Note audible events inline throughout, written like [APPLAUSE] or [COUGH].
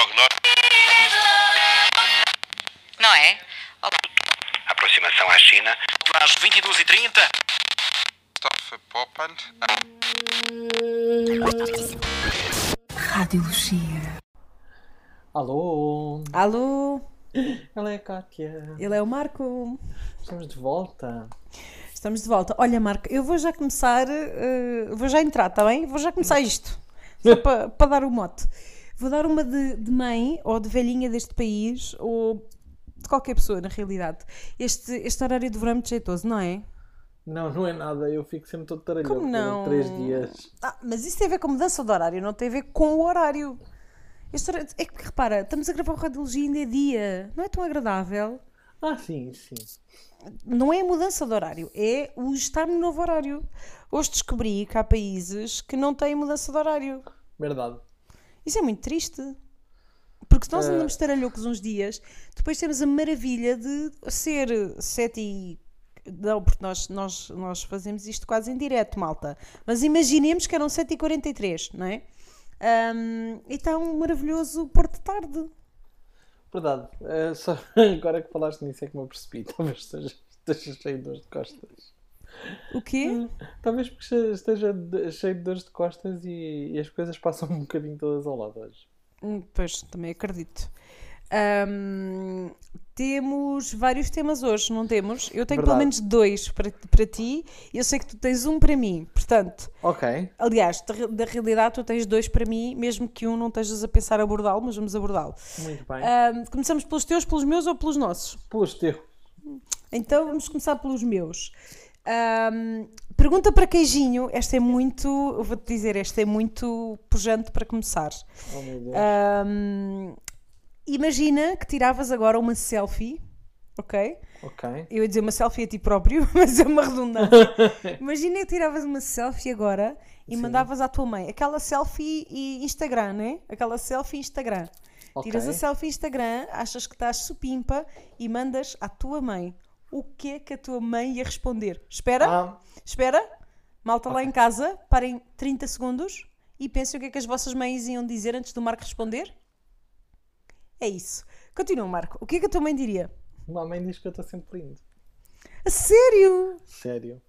prognóstico. Não é? Olá. Aproximação à China. Às 22h30. Stoffe Poppen. Radiologia. Alô, Alô, ela é a Kátia. ele é o Marco. Estamos de volta. Estamos de volta. Olha, Marco, eu vou já começar, eh, vou já entrar, está bem? Vou já começar isto, só [LAUGHS] para para dar o mote. Vou dar uma de, de mãe ou de velhinha deste país ou de qualquer pessoa, na realidade. Este, este horário de verão é muito jeitoso, não é? Não, não é nada, eu fico sempre todo taralhão. Como não? Três dias. Ah, mas isso tem a ver com mudança de horário, não tem a ver com o horário. Este horário- é que repara, estamos a gravar o radiologia ainda é dia, não é tão agradável. Ah, sim, sim. não é a mudança de horário, é o estar no novo horário. Hoje descobri que há países que não têm mudança de horário. Verdade. Isso é muito triste. Porque se nós Eh. andamos taralhocos uns dias, depois temos a maravilha de ser 7 e. Não, porque nós, nós, nós fazemos isto quase em direto, malta. Mas imaginemos que eram 7h43, não é? Ahm, e está um maravilhoso Porto de Tarde. Verdade. É só [LAUGHS] agora que falaste nisso é que me apercebi. [LAUGHS] Talvez esteja, esteja cheio de dores de costas. O quê? [LAUGHS] Talvez porque esteja cheio de dores de costas e, e as coisas passam um bocadinho todas ao lado hoje. Hum, Pois, também acredito. Ahm, temos vários temas hoje, não temos? Eu tenho pelo Verdade. menos dois para, para ti e eu sei que tu tens um para mim. Portanto, Ok. aliás, da, re- da realidade tu tens dois para mim, mesmo que um não estejas a pensar abordá-lo, mas vamos abordá-lo. Muito bem. Ahm, começamos pelos teus, pelos meus ou pelos nossos? Pelos teus. Então vamos começar pelos meus. Ahm, pergunta para queijinho, esta é muito, eu vou-te dizer, esta é muito pujante para começar. Oh meu Deus. Ahm, imagina que tiravas agora uma selfie, ok? Ok. Eu ia dizer uma selfie a ti próprio, [LAUGHS] mas é uma redundância. [LAUGHS] imagina que tiravas uma selfie agora e Sim. mandavas à tua mãe. Aquela selfie e Instagram, né? Aquela selfie Instagram. Ok. Tiras a selfie Instagram, achas que estás supimpa e mandas à tua mãe. O que é que a tua mãe ia responder? Espera, Ah, espera. Malta lá em casa, parem 30 segundos e pensem o que é que as vossas mães iam dizer antes do Marco responder. É isso. Continua, Marco. O que é que a tua mãe diria? a mãe diz que eu estou sempre lindo. A sério? Sério.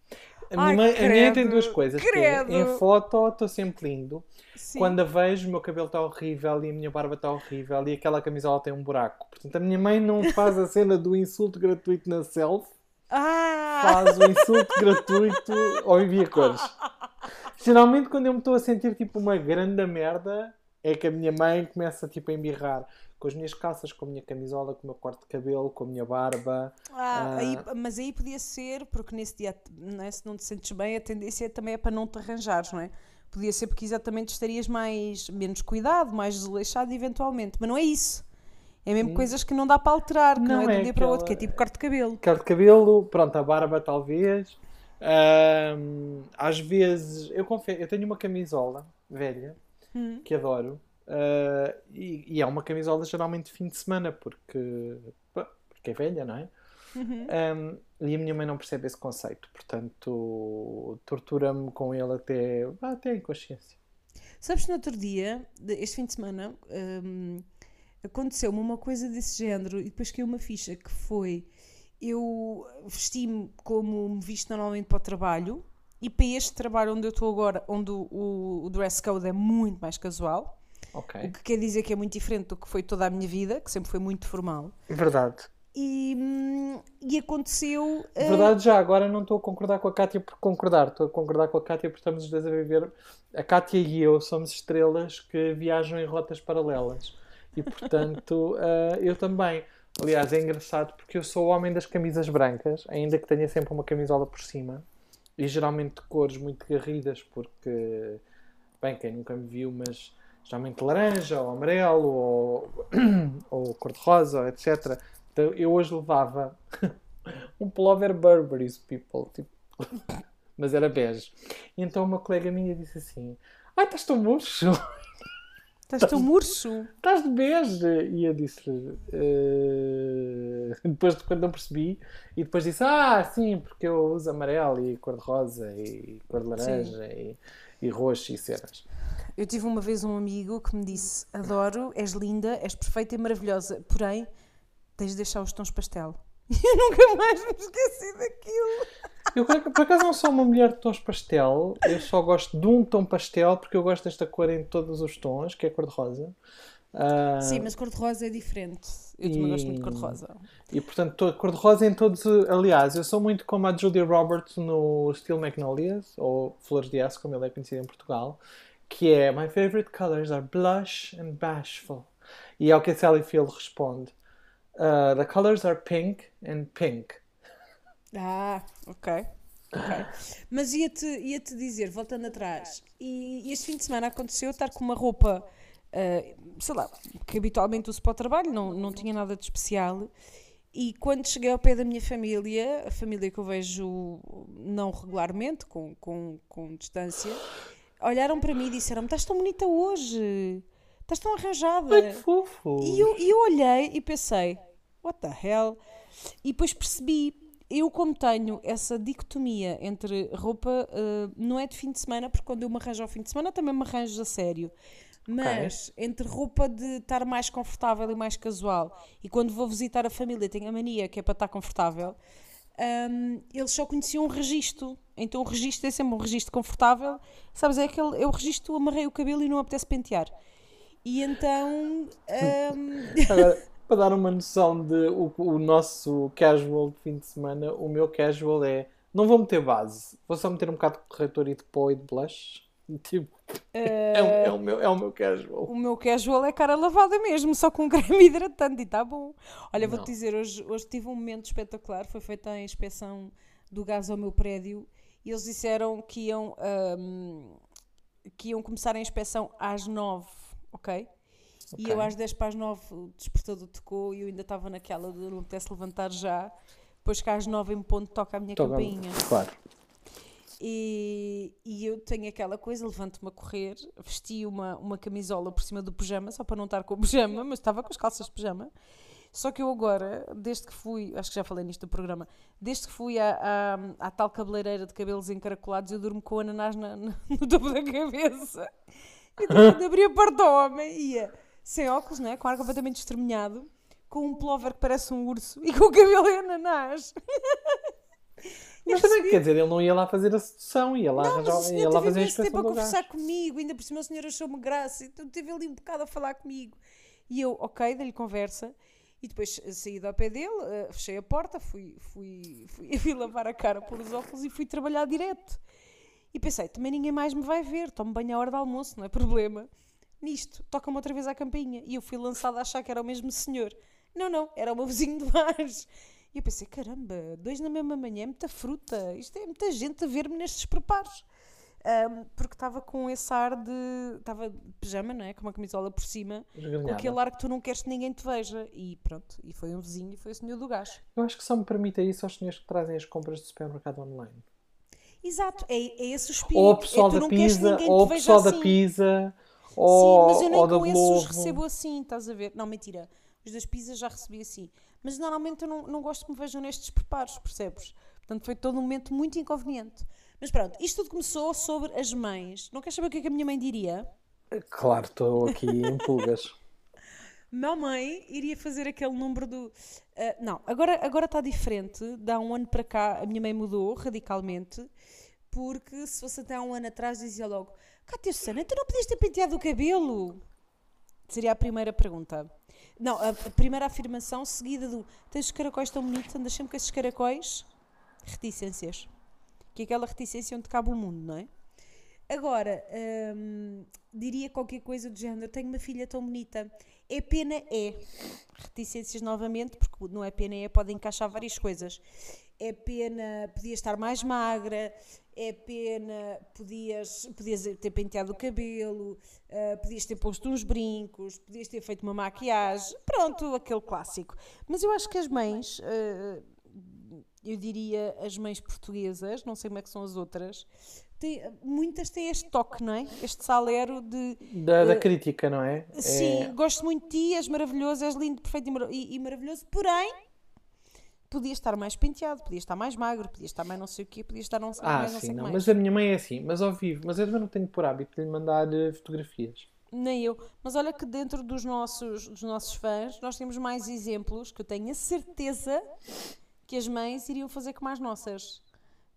A Ai, minha, mãe, a minha tem credo, duas coisas. é, credo. em foto estou sempre lindo. Sim. Quando a vejo, o meu cabelo está horrível e a minha barba está horrível e aquela camisola tem um buraco. Portanto, a minha mãe não faz a cena do insulto gratuito na selfie, Ah! faz o insulto gratuito ao envia cores. [LAUGHS] Geralmente, quando eu me estou a sentir tipo uma grande merda, é que a minha mãe começa tipo a embirrar com as minhas calças, com a minha camisola, com o meu corte de cabelo, com a minha barba. Ah, Ah. aí- mas aí podia ser, porque nesse dia, não é, se não te sentes bem, a tendência também é para não te arranjares, não é? Podia ser porque exatamente estarias mais, menos cuidado, mais desleixado eventualmente, mas não é isso. É mesmo coisas que não dá para alterar, que não, Não é de é um dia para o outro, que é tipo corte de cabelo. Corte de cabelo, pronto, a barba talvez. Às vezes, eu confesso, eu tenho uma camisola velha Hum. que adoro ah, e, e é uma camisola geralmente de fim de semana porque, porque é velha, não é? Uhum. Ahm, e a minha mãe não percebe esse conceito, portanto, tortura-me com ele até, até a inconsciência. Sabes que no outro dia, este fim de semana, hum, aconteceu-me uma coisa desse género e depois caiu uma ficha que foi eu vesti-me como me visto normalmente para o trabalho e para este trabalho onde eu estou agora, onde o- o dress code é muito mais casual, Ok. o que quer dizer que é muito diferente do que foi toda a minha vida, que sempre foi muito formal. Verdade. E, hum, e aconteceu. eh, Verdade, já agora não estou a concordar com a Kátia por concordar, estou a concordar com a Kátia porque estamos os dois a viver. A Kátia e eu somos estrelas que viajam em rotas paralelas e, portanto, eh, [LAUGHS] eu também. Aliás, é engraçado porque eu sou o homem das camisas brancas, ainda que tenha sempre uma camisola por cima e geralmente de cores muito garridas, porque, bem, quem nunca me viu, mas geralmente laranja ou amarelo ou, [CLEARS THROAT] ou cor-de-rosa, etc. Então, eu hoje levava [LAUGHS] um pullover Burberry's People, tipo, [LAUGHS] mas era bege. Então uma colega minha disse assim: Ai, estás tão murcho, [LAUGHS] Estás tão murcho. estás de bege. E eu disse-lhe, "Eh", depois de quando não percebi, e depois disse: Ah, sim, porque eu uso amarelo e cor-de-rosa e cor de laranja. E, e roxo e cenas. Eu tive uma vez um amigo que me disse: Adoro, és linda, és perfeita e maravilhosa, porém tens de deixar os tons pastel. [LAUGHS] E eu nunca mais me esqueci daquilo. Eu por por acaso não sou uma mulher de tons pastel, eu só gosto de um tom pastel porque eu gosto desta cor em todos os tons, que é a cor-de-rosa. Ah, Sim, mas cor-de-rosa é diferente. Eu também gosto muito de cor-de-rosa. E portanto, to- cor-de-rosa em todos. Aliás, eu sou muito como a Julia Roberts no Steel Magnolias, ou Flores de Aço, como ele é conhecido em Portugal, que é My favorite colors are blush and bashful. E ao que a Sally Field responde: "Uh, The colors are pink and pink. Ah, ok. ok. Mas ia-te ia -te dizer, voltando atrás, e este fim de semana aconteceu eu estar com uma roupa, ah, sei lá, que habitualmente uso para o trabalho, não, não tinha nada de especial. E quando cheguei ao pé da minha família, a família que eu vejo não regularmente, com, com, com distância, olharam para mim e disseram-me: Estás tão bonita hoje, estás tão arranjada. Ai, que fofo! E eu, eu olhei e pensei, what the hell? E depois percebi, eu como tenho essa dicotomia entre roupa, eh, não é de fim de semana, porque quando eu me arranjo ao fim de semana também me arranjo a sério. Mas entre roupa de estar mais confortável e mais casual, e quando vou visitar a família tenho a mania que é para estar confortável, hum, eles só conheciam um registro. Então o registro é sempre um registro confortável. Sabes, é aquele, eu registro, amarrei o cabelo e não apetece pentear. E então. hum, [LAUGHS] Agora, para dar uma noção de o, o nosso casual de fim de semana, o meu casual é. Não vou meter base, vou só meter um bocado de corretor e de pó e de blush. [LAUGHS] Tipo, é, o- é o meu, é o meu casual. O meu casual é cara lavada mesmo, só com um [LAUGHS] creme hidratante e está bom. Olha, vou-te dizer, hoje, hoje tive um momento espetacular, foi feita a inspeção do gás ao meu prédio e eles disseram que iam, ahm, que iam começar a inspeção às nove, ok? E Ok. eu às 10 para as 9 o despertador tocou e eu ainda estava naquela de não apetece levantar já. Depois que às 9 em ponto toca a minha campainha. Claro. E, e eu tenho aquela coisa, levanto-me a correr, vesti uma, uma camisola por cima do pijama, só para não estar com o pijama, mas estava com as calças de pijama. Só que eu agora, desde que fui, acho que já falei nisto do programa, desde que fui à, à, à tal cabeleireira de cabelos encaracolados, eu durmo com o ananás na- na- [LAUGHS] no topo da cabeça. E tipo, quando abri a porta do homem, ia sem óculos, né, com ar completamente estremunhado, com um plover que parece um urso e com o cabelo em ananás. [LAUGHS] [LAUGHS] Mas também, quer dizer, ele não ia lá fazer a sedução, ia lá, Não, mas arranjar- o senhor ia lá fazer a imenso tempo inspeção a conversar comigo, ainda por cima o senhor achou-me graça, então teve ali um bocado a falar comigo. E eu, ok, dei-lhe conversa, e depois saí do pé dele, eh, fechei a porta, fui, fui, [LAUGHS] fui, fui lavar a cara, pôr os óculos e fui trabalhar direto. E pensei, também ninguém mais me vai ver, tomo banho à hora do almoço, não é problema. Nisto, toca-me outra vez à campainha, e eu fui lançada a achar que era o mesmo senhor. Não, não, era o meu vizinho de baixo. E eu pensei, caramba, dois na mesma manhã, é muita fruta, isto é muita gente a ver-me nestes preparos. Ahm, porque estava com esse ar de. Estava de pijama, não é? Com uma camisola por cima, com aquele ar que tu não queres que ninguém te veja. E pronto, e foi um vizinho e foi o senhor do gás. Eu acho que só me permite isso aos senhores que trazem as compras do supermercado online. Exato, é, é esse o espírito. Ou o pessoal é, da pizza, ou o pessoal da assim. pizza, Sim, ou, mas eu nem ou da com esses recebo assim, estás a ver? Não, mentira. Os das pizzas já recebi assim. Mas normalmente eu não, não gosto que me vejam nestes preparos, percebes? Portanto, foi todo um momento muito inconveniente. Mas pronto, isto tudo começou sobre as mães. Não queres saber o que é que a minha mãe diria? Claro, estou aqui em pulgas. [LAUGHS] Minha mãe iria fazer aquele número do. ah, não, agora agora está diferente. Dá um ano para cá, a minha mãe mudou radicalmente. Porque se fosse até há um ano atrás, dizia logo: Cátia Susana, tu não podias ter penteado o cabelo? Seria a primeira pergunta. Não, a, a primeira afirmação seguida do: Tens os caracóis tão bonitos, andas sempre com esses caracóis? Reticências. Que é aquela reticência onde cabe o mundo, não é? Agora, hum, diria qualquer coisa do género: Tenho uma filha tão bonita. É pena, é. Reticências novamente, porque não é pena, é. Pode encaixar várias coisas. É pena, podias estar mais magra. É pena, podias, podias ter penteado o cabelo. ah, podias ter posto uns brincos. Podias ter feito uma maquiagem. Pronto, aquele clássico. Mas eu acho que as mães. ah, eu diria as mães portuguesas, não sei como é que são as outras, têm- muitas têm este toque, não é? Este salero de Da, da Eh, crítica, não é? sim, É- gosto muito de ti, és maravilhoso, és lindo, perfeito e, mara- e- e maravilhoso, porém podia estar mais penteado, podia estar mais magro, podia estar mais não sei o quê, podia estar não sei Ah, mais não sei sim, o que não. mais. Mas a minha mãe é assim, mas ao vivo. Mas eu também não tenho por hábito de lhe mandar eh, fotografias. Nem eu. Mas olha que dentro dos nossos, dos nossos fãs, nós temos mais exemplos que eu tenho a certeza que as mães iriam fazer como as nossas.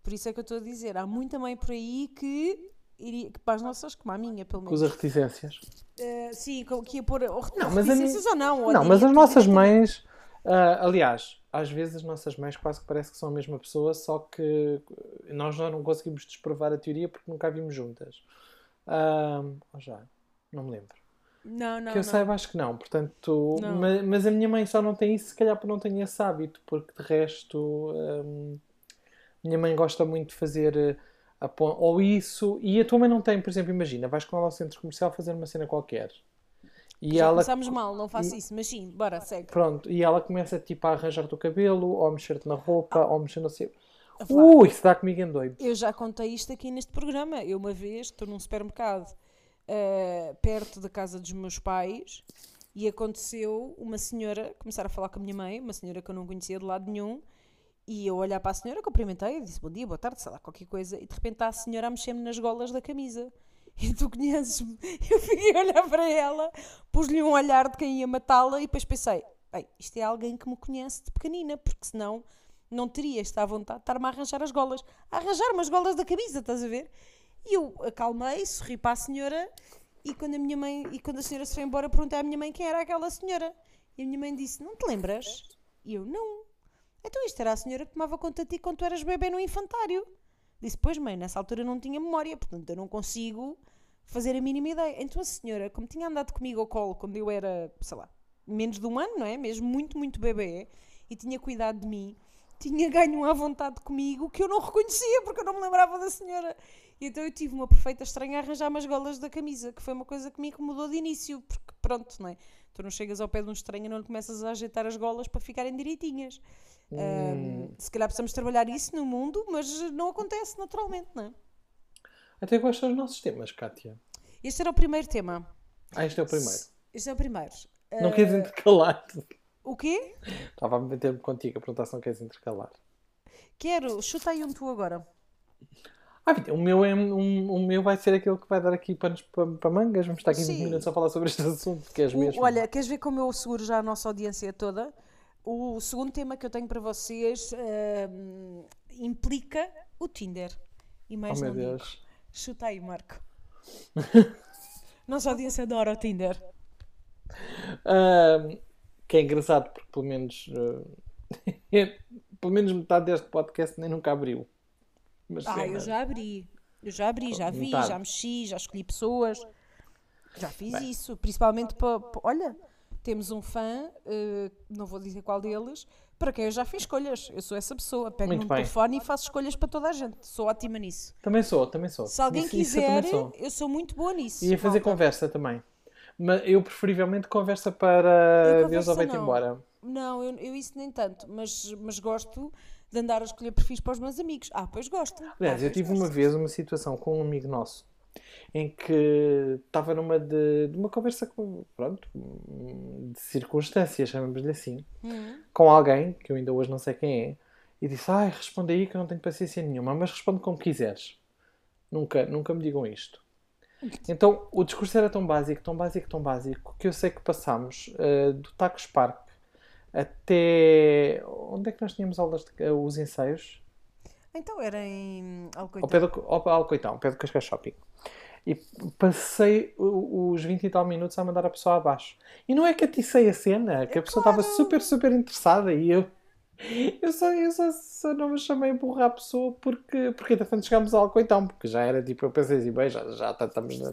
Por isso é que eu estou a dizer. Há muita mãe por aí que iria, que para as nossas, como a minha, pelo menos. Com as reticências. Eh, sim, que ia pôr ou Não, mas a reticências ou não. ou Não, mas as nossas mães, ah, aliás, às vezes as nossas mães quase que parece que são a mesma pessoa, só que nós já não conseguimos desprovar a teoria porque nunca a vimos juntas. Já, não me lembro. Não, não, que eu não. saiba, acho que não. Portanto, Não. ma- Mas, a minha mãe só não tem isso, se calhar por não ter esse hábito, porque de resto, hum, minha mãe gosta muito de fazer eh, ou isso, e a tua mãe não tem, por exemplo, imagina, vais com ela ao centro comercial fazer uma cena qualquer. E Já ela, começámos mal, não faço isso, mas sim, bora, segue. pronto, e ela começa tipo a arranjar-te o cabelo, ou a mexer-te na roupa, ou a mexer no seu. Ui, isso dá comigo em doido. Eu já contei isto aqui neste programa. Eu uma vez estou num supermercado eh, perto da casa dos meus pais e aconteceu uma senhora começar a falar com a minha mãe, uma senhora que eu não conhecia de lado nenhum, e eu olhar para a senhora, cumprimentei, disse bom dia, boa tarde, sei lá, qualquer coisa, e de repente está a senhora a mexer-me nas golas da camisa. E tu conheces-me. [LAUGHS] Eu fiquei a olhar para ela, pus-lhe um olhar de quem ia matá-la e depois pensei, bem, isto é alguém que me conhece de pequenina, porque senão não teria esta vontade de estar-me a arranjar as golas. A arranjar-me as golas da camisa, estás a ver? E eu acalmei, sorri para a senhora e quando a minha mãe e quando a senhora se foi embora perguntei à minha mãe quem era aquela senhora. E a minha mãe disse: Não te lembras? E eu: Não. Então isto era a senhora que tomava conta de ti quando tu eras bebê no infantário. Disse: Pois, mãe, nessa altura não tinha memória, portanto eu não consigo fazer a mínima ideia. Então a senhora, como tinha andado comigo ao colo quando eu era, sei lá, menos de um ano, não é? Mesmo muito, muito bebê, e tinha cuidado de mim, tinha ganho uma vontade comigo que eu não reconhecia porque eu não me lembrava da senhora. E então eu tive uma perfeita estranha a arranjar-me as golas da camisa, que foi uma coisa que me incomodou de início, porque pronto, não é? Tu não chegas ao pé de um estranho e não lhe começas a ajeitar as golas para ficarem direitinhas. Ahm, se calhar precisamos trabalhar isso no mundo, mas não acontece naturalmente, não é? Até gosto dos nossos temas, Kátia. Este era o primeiro tema. Ah, este é o primeiro. Este é o primeiro. Não Ah, queres intercalar? O quê? Estava a me meter contigo a perguntar se não queres intercalar. Quero. Chuta aí um tu agora. Ah, o meu, é, um, o meu vai ser aquele que vai dar aqui panos para, para mangas. Vamos estar aqui 20 Sim. minutos a falar sobre este assunto, que és O- mesmo. olha, queres ver como eu seguro já a nossa audiência toda? O segundo tema que eu tenho para vocês ahm, implica o Tinder. E mais oh meu não digo. Deus. Chuta aí, Marco. Nossa audiência adora o Tinder. Ahm, que é engraçado porque pelo menos eh, [LAUGHS] pelo menos metade deste podcast nem nunca abriu. Mas Ah, eu já abri. Eu já abri, já vi, Metade. já mexi, já escolhi pessoas. Já fiz isso. Principalmente para. Olha, temos um fã, eh, não vou dizer qual deles, para quem eu já fiz escolhas. Eu sou essa pessoa. Pego Muito no bem. telefone e faço escolhas para toda a gente. Sou ótima nisso. Também sou, também sou. Se alguém Isso- isso eu quiser, sou. eu sou muito boa nisso. Ia fazer malta. conversa também. Mas eu preferivelmente conversa Eu para Deus conversa ou vai-te embora. Não, eu, eu isso nem tanto, mas, mas gosto de andar a escolher perfis para os meus amigos. Ah, pois gosto. Aliás, ah, eu tive gosto. uma vez uma situação com um amigo nosso em que estava numa de, de uma conversa com, pronto, de circunstâncias, chamamos-lhe assim, Hum. com alguém, que eu ainda hoje não sei quem é, e disse, ai, responde aí que eu não tenho paciência nenhuma, mas responde como quiseres. Nunca, nunca me digam isto. Então, o discurso era tão básico, tão básico, tão básico, que eu sei que passámos eh, do Tacos Park até... Onde é que nós tínhamos aulas de, os ensaios? Então era em Ao Alcoitão. pé do ao, ao Coitão, ao pé do Cascais Shopping. E passei os 20 e tal minutos a mandar a pessoa abaixo. E não é que aticei a cena, que a pessoa estava super, super interessada e eu. Eu só, eu só, só não me chamei a empurrar a pessoa porque, porque entretanto chegámos ao Alcoitão, porque já era tipo, eu pensei assim, bem, já, já estamos na-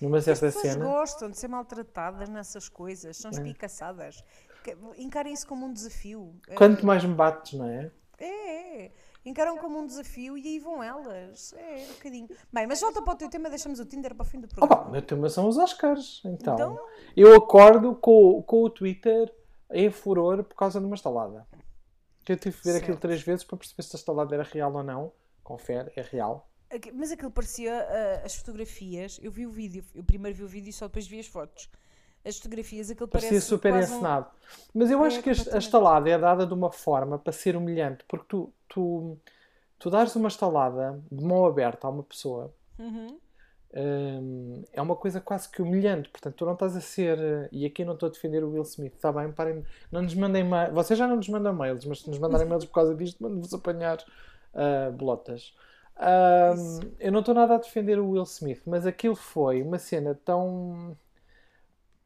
numa certa As pessoas cena. gostam de ser maltratadas nessas coisas, É. são espicaçadas. Que- Encarem isso como um desafio. É, Quanto mais me bates, não é? É, é. Encaram como um desafio e aí vão elas. É, um bocadinho. Bem, mas volta para o teu tema, deixamos o Tinder para o fim do programa. o meu tema são os Oscars. Então, Então? eu acordo com, com o Twitter em furor por causa de uma estalada. Eu tive que ver aquilo Certo. três vezes para perceber se a estalada era real ou não. Confere, é real. Mas aquilo parecia ah, as fotografias. Eu vi o vídeo, eu primeiro vi o vídeo e só depois vi as fotos. As fotografias, aquilo Parecia parece super quase um- encenado. Mas eu É, acho que a- estalada é dada de uma forma para ser humilhante, porque tu, tu, tu dares uma estalada de mão aberta a uma pessoa Uhum. hum, é uma coisa quase que humilhante. Portanto, tu não estás a ser. eh, E aqui não estou a defender o Will Smith, está bem? Parem, não nos mandem mails. Vocês já não nos mandam mails, mas se nos mandarem mails por causa disto, mando-vos apanhar ah, bolotas. Hum, eu não estou nada a defender o Will Smith, mas aquilo foi uma cena tão.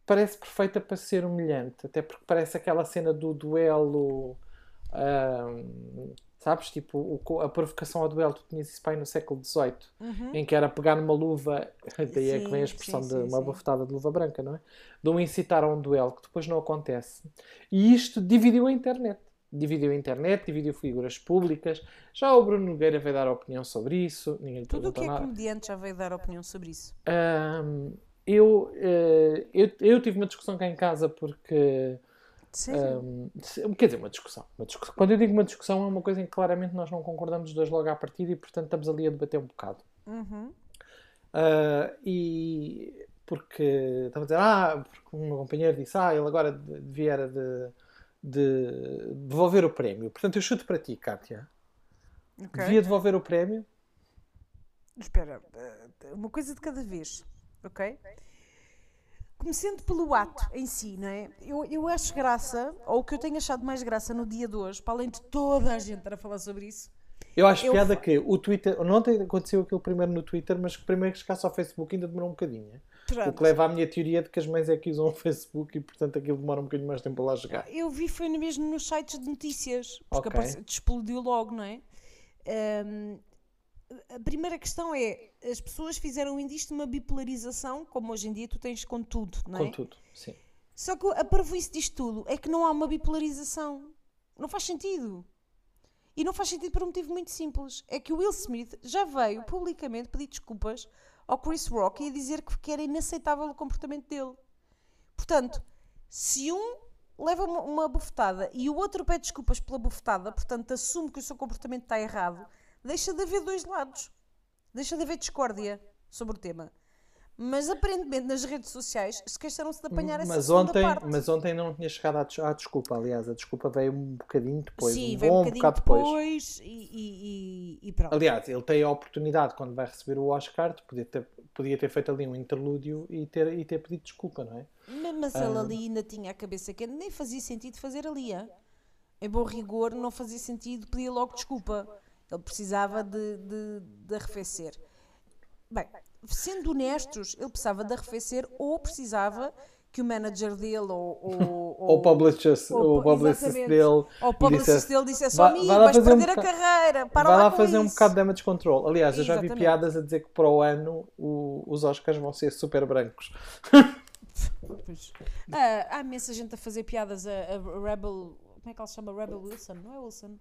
Parece perfeita para ser humilhante, até porque parece aquela cena do duelo. hum, sabes? Tipo, o a provocação ao duelo, tu tinhas isso aí no século XVIII em que era pegar numa luva, [LAUGHS] daí é que vem a Sim, expressão sim, de sim, uma sim. bofetada de luva branca, não é? De um incitar a um duelo que depois não acontece. E isto dividiu a internet. Dividiu a internet, dividiu figuras públicas. Já o Bruno Nogueira veio dar opinião sobre isso, ninguém Tudo o que é nada. comediante já veio dar opinião sobre isso. Ahm, eu, eh, eu, eu tive uma discussão cá em casa porque. Sério? ahm, se- quer dizer, uma discussão, uma discussão. Quando eu digo uma discussão, é uma coisa em que claramente nós não concordamos os dois logo à partida e, portanto, estamos ali a debater um bocado. Uhum. Ah, e porque estava a dizer, ah, porque o meu companheiro disse, ah, ele agora de- devia era de, de devolver o prémio. Portanto, eu chuto para ti, Kátia. Ok. Devia devolver o prémio? Espera, eh, uma coisa de cada vez, ok? Começando pelo ato em si, não é? Eu, eu acho graça, ou o que eu tenho achado mais graça no dia de hoje, para além de toda a gente estar a falar sobre isso, Eu acho Eu- piada que o Twitter, ontem aconteceu aquilo primeiro no Twitter, mas que primeiro que chegasse ao Facebook ainda demorou um bocadinho. O pronto, que leva à minha teoria de que as mães é que usam o Facebook e, portanto, aquilo demora um bocadinho mais tempo a lá chegar. eu vi foi mesmo nos sites de notícias, porque Ok. apareceu- explodiu logo, não é? Ahm, a primeira questão é, as pessoas fizeram disto uma bipolarização, como hoje em dia tu tens com tudo, não é? Com tudo, sim. Só que a parvoíce disto tudo é que não há uma bipolarização. Não faz sentido. E não faz sentido por um motivo muito simples. É que o Will Smith já veio publicamente pedir desculpas ao Chris Rock e a dizer que era inaceitável o comportamento dele. Portanto, se um leva uma, uma bufetada e o outro pede desculpas pela bufetada, portanto assume que o seu comportamento está errado, deixa de haver dois lados. Deixa de haver discórdia sobre o tema. Mas aparentemente nas redes sociais esqueceram-se de apanhar essa Mas ontem, parte. mas ontem não tinha chegado à, des- à desculpa, aliás, a desculpa veio um bocadinho depois, Sim, um veio um bom bocadinho bocado depois, e, e, e- e pronto. Aliás, ele tem a oportunidade, quando vai receber o Oscar, de poder ter, podia ter feito ali um interlúdio e ter, e ter pedido desculpa, não é? Ma- Mas Ah. ele ali ainda tinha a cabeça quente, nem fazia sentido fazer ali. hã? Em bom rigor, não fazia sentido pedir logo desculpa. Ele precisava de, de, de arrefecer. Bem, sendo honestos, ele precisava de arrefecer ou precisava que o manager dele ou, ou, [LAUGHS] Ou o publicist, ou- o publicist dele ou o publicist dissesse, dele dissesse "Vai- amigo, vai lá vais fazer um perder a boca- carreira, para vai lá, lá fazer um isso." bocado de damage control. Aliás, eu já vi Exatamente. piadas a dizer que para o ano o- os Oscars vão ser super brancos. Ah, há imensa gente a fazer piadas a, a Rebel. Como é que ela se chama? Rebel Wilson? Não é Wilson?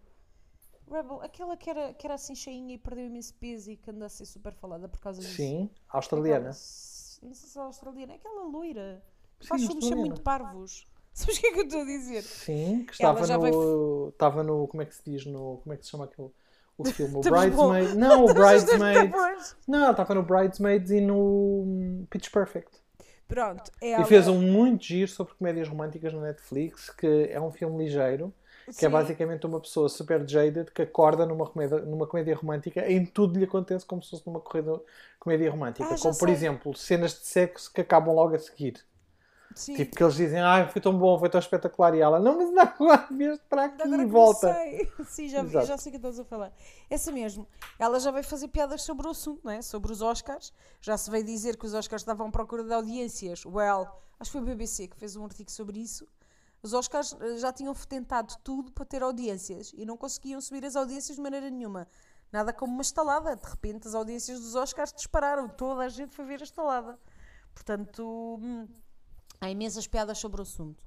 Rebel, aquela que era, que era assim cheinha e perdeu imenso peso e que anda a ser super falada por causa disso. Sim, Aquela- australiana. Não sei se é australiana, é aquela loira. Sim, Faz filmes australiana. muito parvos. [LAUGHS] Sabes o que é que eu estou a dizer? Sim, que estava no, estava no. Como é que se diz? No, como é que se chama aquele. O filme? O [LAUGHS] bom. Bridesmaid. Não, o [LAUGHS] Bridesmaids. bons. Não, estava no Bridesmaids e no hum, Pitch Perfect. Pronto, é E ela. fez um muito giro sobre comédias românticas no Netflix, que é um filme ligeiro, que é Sim. basicamente uma pessoa super jaded que acorda numa comédia, numa comédia romântica em tudo lhe acontece como se fosse numa corrida, comédia romântica. Ah, como, por sei. exemplo, cenas de sexo que acabam logo a seguir. Sim. Tipo, que eles dizem, ah, foi tão bom, foi tão espetacular. E ela, não, mas não, [LAUGHS] agora vieste para aqui Agora e volta. sei. [LAUGHS] Sim, já, vi- Exato. já sei o que estás a falar. Essa mesmo. Ela já veio fazer piadas sobre o assunto, não é? Sobre os Oscars. Já se veio dizer que os Oscars estavam à procura de audiências. Well, acho que foi o BBC que fez um artigo sobre isso. Os Oscars eh, já tinham tentado tudo para ter audiências e não conseguiam subir as audiências de maneira nenhuma. Nada como uma estalada. De repente as audiências dos Oscars dispararam. Toda a gente foi ver a estalada. Portanto, hum, há imensas piadas sobre o assunto.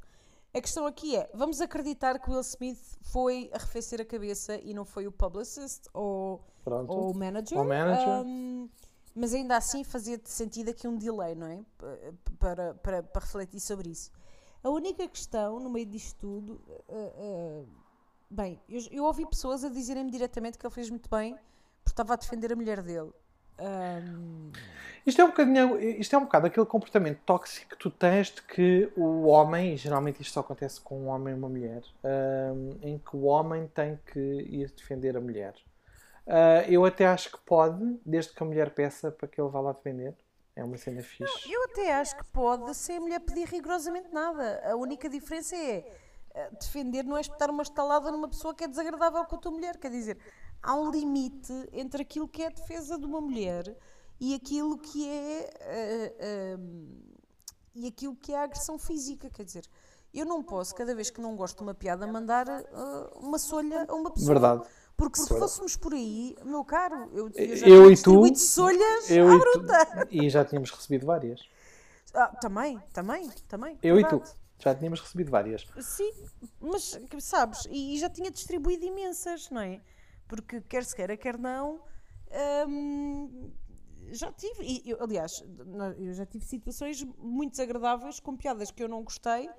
A questão aqui é: vamos acreditar que Will Smith foi arrefecer a cabeça e não foi o publicist ou, Pronto. ou o manager? O manager. Ahm, mas ainda assim fazia sentido aqui um delay, não é? Para, para, para refletir sobre isso. A única questão no meio disto tudo. ah, ah, bem, eu, eu ouvi pessoas a dizerem-me diretamente que ele fez muito bem porque estava a defender a mulher dele. Ahm, Isto é um bocadinho, isto é um bocado aquele comportamento tóxico que tu tens de que o homem, e geralmente isto só acontece com um homem e uma mulher, hum, em que o homem tem que ir defender a mulher. Ah, eu até acho que pode, desde que a mulher peça para que ele vá lá defender. É uma cena fixe. eu até acho que pode sem a mulher pedir rigorosamente nada. A única diferença é eh, defender não é espetar uma estalada numa pessoa que é desagradável com a tua mulher. Quer dizer, há um limite entre aquilo que é a defesa de uma mulher e aquilo que é eh, eh, e aquilo que é a agressão física. Quer dizer, eu não posso, cada vez que não gosto de uma piada, mandar eh, uma solha a uma pessoa. Verdade. Porque se fôssemos por aí, meu caro, eu, eu já Eu tinha e tu- distribuído solhas Eu à e, tu- bruta. e já tínhamos recebido várias. Ah, também, também, também. Eu e tu verdade. já tínhamos recebido várias. Sim, mas sabes, e, e já tinha distribuído imensas, não é? Porque quer se queira, quer não, hum, já tive, e eu, aliás, eu já tive situações muito desagradáveis com piadas que eu não gostei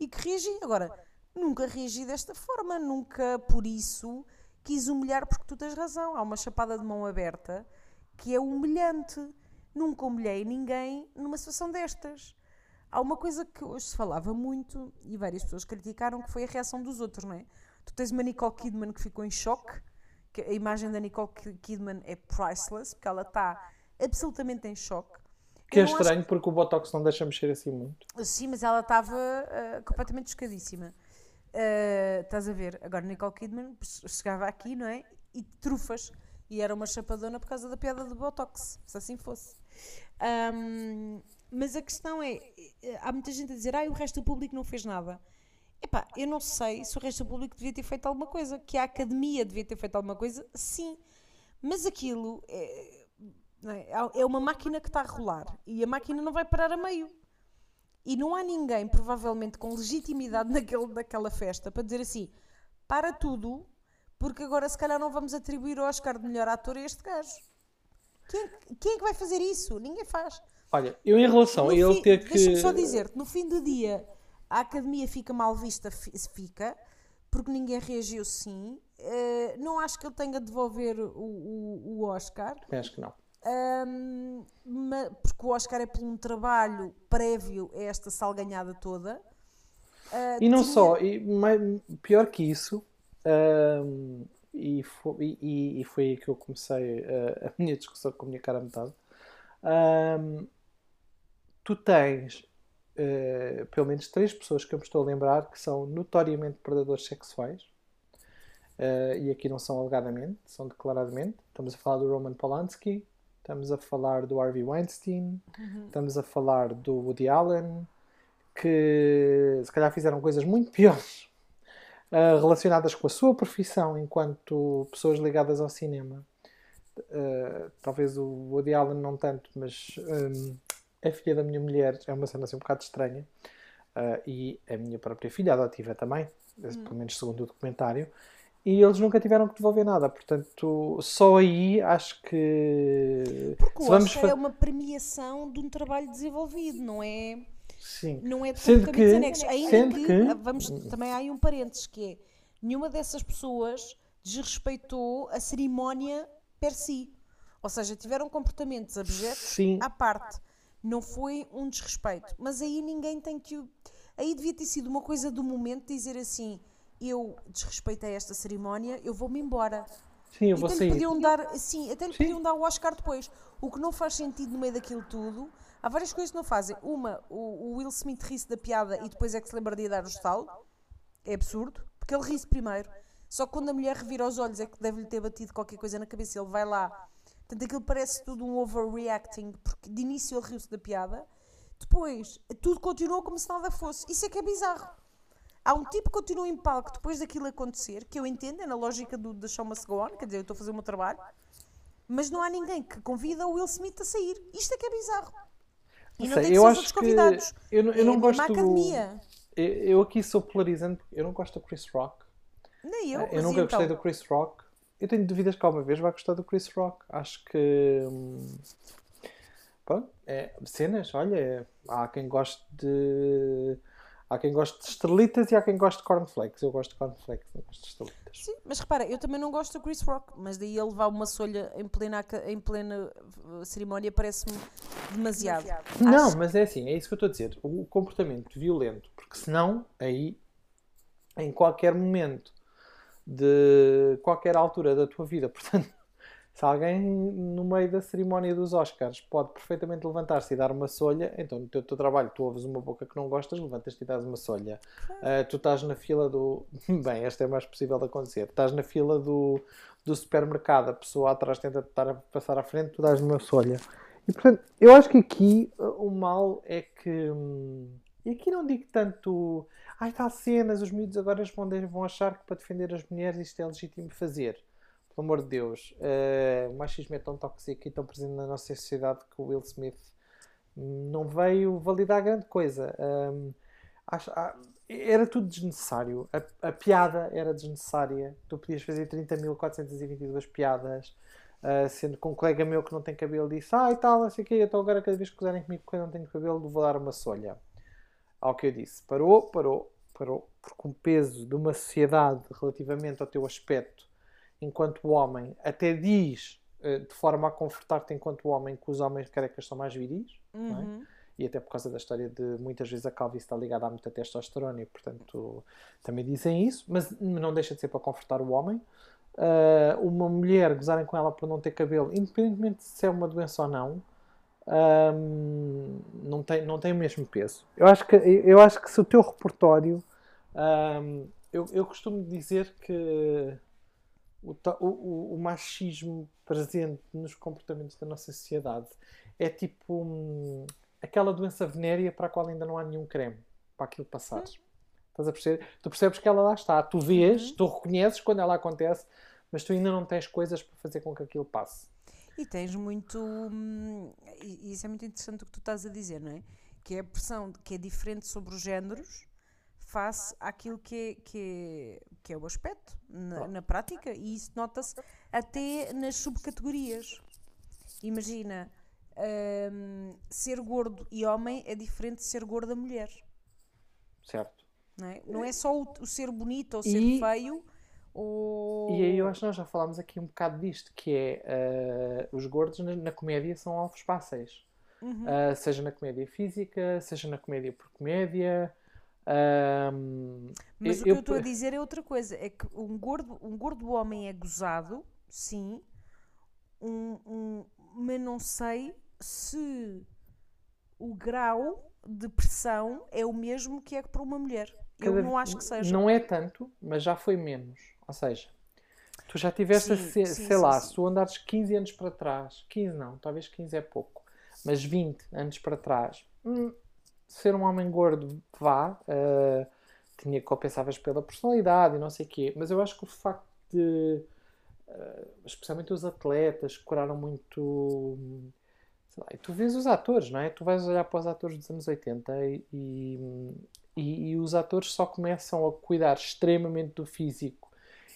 e que reagi. Agora, nunca reagi desta forma, nunca por isso quis humilhar porque tu tens razão. Há uma chapada de mão aberta que é humilhante. Nunca humilhei ninguém numa situação destas. Há uma coisa que hoje se falava muito e várias pessoas criticaram que foi a reação dos outros, não é? Tu tens uma Nicole Kidman que ficou em choque, que a imagem da Nicole Ki- Kidman é priceless, porque ela está absolutamente em choque. Que é não acho estranho porque o Botox não deixa mexer assim muito. Sim, mas ela estava ah, completamente chocadíssima. Ah, estás a ver? Agora Nicole Kidman chegava aqui, não é? E trufas. E era uma chapadona por causa da piada do Botox, se assim fosse. Ahm, mas a questão é: eh, há muita gente a dizer, ah, o resto do público não fez nada. Epá, eu não sei se o resto do público devia ter feito alguma coisa. Que a academia devia ter feito alguma coisa, sim. Mas aquilo não é? é uma máquina que está a rolar e a máquina não vai parar a meio. E não há ninguém, provavelmente, com legitimidade [LAUGHS] naquele, naquela festa para dizer assim: para tudo, porque agora se calhar não vamos atribuir o Oscar de melhor ator a este gajo. Quem, quem é que vai fazer isso? Ninguém faz. Olha, eu em relação No a ele fim- ter que. Deixa-me só dizer-te: no fim do dia, a academia fica mal vista, fi- fica, porque ninguém reagiu sim. Eh, não acho que ele tenha de devolver o, o, o Oscar. Acho que não. Ma- porque o Oscar é por um trabalho prévio a esta salganhada toda. Ah, E não tinha- só, e mai- pior que isso, ahm, e, fo- e- e- foi aí que eu comecei a, a minha discussão com a minha cara a metade. ahm, tu tens eh, pelo menos três pessoas que eu me estou a lembrar que são notoriamente predadores sexuais. Eh, e aqui não são alegadamente, são declaradamente. Estamos a falar do Roman Polanski, estamos a falar do Harvey Weinstein, estamos a falar do Woody Allen, que se calhar fizeram coisas muito piores uh, relacionadas com a sua profissão enquanto pessoas ligadas ao cinema. Uh, talvez o Woody Allen não tanto, mas um, a filha da minha mulher é uma cena assim um bocado estranha. Uh, e a minha própria filha adotiva também, pelo menos segundo o documentário. E eles nunca tiveram que devolver nada, portanto, só aí acho que. Porque o vamos Oscar é uma premiação de um trabalho desenvolvido, não é? Sim. Não é de Sendo que- anexos. Ainda sendo que, que- vamos, também há aí um parênteses que é nenhuma dessas pessoas desrespeitou a cerimónia per si. Ou seja, tiveram comportamentos abjetos Sim. à parte. Não foi um desrespeito. Mas aí ninguém tem que. Aí devia ter sido uma coisa do momento dizer assim: eu desrespeitei esta cerimónia, eu vou-me embora. Sim, eu vou até lhe sair. podiam dar, sim, até lhe Sim. podiam dar o Oscar depois. O que não faz sentido no meio daquilo tudo. Há várias coisas que não fazem. Uma, o, o Will Smith ri-se da piada e depois é que se lembra de dar o estalo. É absurdo, porque ele ri-se primeiro. Só que quando a mulher revira os olhos é que deve-lhe ter batido qualquer coisa na cabeça. Ele vai lá. Portanto, aquilo parece tudo um overreacting, porque de início ele riu-se da piada. Depois, tudo continuou como se nada fosse. Isso é que é bizarro. Há um tipo que continua em palco depois daquilo acontecer, que eu entendo, é na lógica do The Show Must Go On, quer dizer, eu estou a fazer o meu trabalho, mas não há ninguém que convida o Will Smith a sair. Isto é que é bizarro. E não sei, tem que eu ser os acho outros que convidados. eu não- eu É não gosto academia. Eu, eu aqui sou polarizante porque eu não gosto do Chris Rock. Nem eu, Eu, mas nunca e gostei então? do Chris Rock. Eu tenho dúvidas que alguma vez vai gostar do Chris Rock. Acho que. hum, Pronto, é, cenas, olha, é- há quem goste de. Há quem goste de estrelitas e há quem goste de cornflakes. Eu gosto de cornflakes, não gosto de estrelitas. Sim, mas repara, eu também não gosto do Chris Rock, mas daí ele levar uma solha em plena, em plena uh, cerimónia parece-me demasiado. Não, Acho- mas é assim, é isso que eu estou a dizer. O comportamento violento, porque senão, aí, em qualquer momento de qualquer altura da tua vida, [LAUGHS] portanto, se alguém no meio da cerimónia dos Oscars pode perfeitamente levantar-se e dar uma solha, então no teu, teu trabalho tu ouves uma boca que não gostas, levantas-te e dás uma solha. Ah, tu estás na fila do. [LAUGHS] Bem, esta é mais possível de acontecer. Estás na fila do, do supermercado, a pessoa atrás tenta estar a passar à frente, tu dás uma solha. E portanto, eu acho que aqui uh, o mal é que. hum, E aqui não digo tanto. Ai, tal cenas, os miúdos agora vão achar que para defender as mulheres isto é legítimo fazer. Pelo amor de Deus. uh, o machismo é tão tóxico e tão presente na nossa sociedade que o Will Smith não veio validar grande coisa. Um, acho- ah, era tudo desnecessário. A, a piada era desnecessária. Tu podias fazer 30.422 piadas. Uh, sendo que um colega meu que não tem cabelo disse ah e tal, não sei o quê, então agora cada vez que gozarem comigo porque eu não tenho cabelo vou dar uma solha. Ao que eu disse, parou, parou, parou, porque o peso de uma sociedade relativamente ao teu aspecto enquanto homem até diz uh, de forma a confortar-te enquanto homem que os homens carecas são mais viris, não é? Uhum. e até por causa da história de muitas vezes a calvície está ligada a muita testosterona e portanto também dizem isso, mas não deixa de ser para confortar o homem. Ah, uma mulher gozarem com ela por não ter cabelo, independentemente se é uma doença ou não, ahm, não, tem, não tem o mesmo peso. Eu acho que, eu acho que se o teu repertório, ahm, eu, eu costumo dizer que o, o, o- machismo presente nos comportamentos da nossa sociedade é tipo hum, aquela doença venérea para a qual ainda não há nenhum creme para aquilo passar. Estás a perceber? Tu percebes que ela lá está. Tu vês, tu reconheces quando ela acontece, mas tu ainda não tens coisas para fazer com que aquilo passe. E tens muito. hum, E isso é muito interessante o que tu estás a dizer, não é? Que é a pressão que é diferente sobre os géneros face àquilo que é, que é, que é o aspecto na, na prática, e isso nota-se até nas subcategorias. Imagina, hum, ser gordo e homem é diferente de ser gorda mulher. Certo? Não é, não é só o, o ser bonito ou ser E- feio. Ou... E aí eu acho que nós já falámos aqui um bocado disto, que é eh, os gordos na, na comédia são alvos fáceis. Uhum. Uh, seja na comédia física, seja na comédia por comédia. Ahm, Mas eu- o que eu eu- estou a dizer é outra coisa. É que um gordo, um gordo homem é gozado, sim, um, um- mas não sei se o grau de pressão é o mesmo que é para uma mulher. Eu cada- não acho que seja. Não é tanto, mas já foi menos. Ou seja, tu já tiveste, a Sim, sim, sei sim, lá, se tu andares 15 anos para trás, 15 não, talvez 15 é pouco, mas 20 anos para trás, hum, ser um homem gordo, vá, ah, tinha compensavas pela personalidade e não sei o quê, mas eu acho que o facto de, ah, especialmente os atletas, curaram muito. lá, e tu vês os atores, não é? Tu vais olhar para os atores dos anos 80 e, e, e- e os atores só começam a cuidar extremamente do físico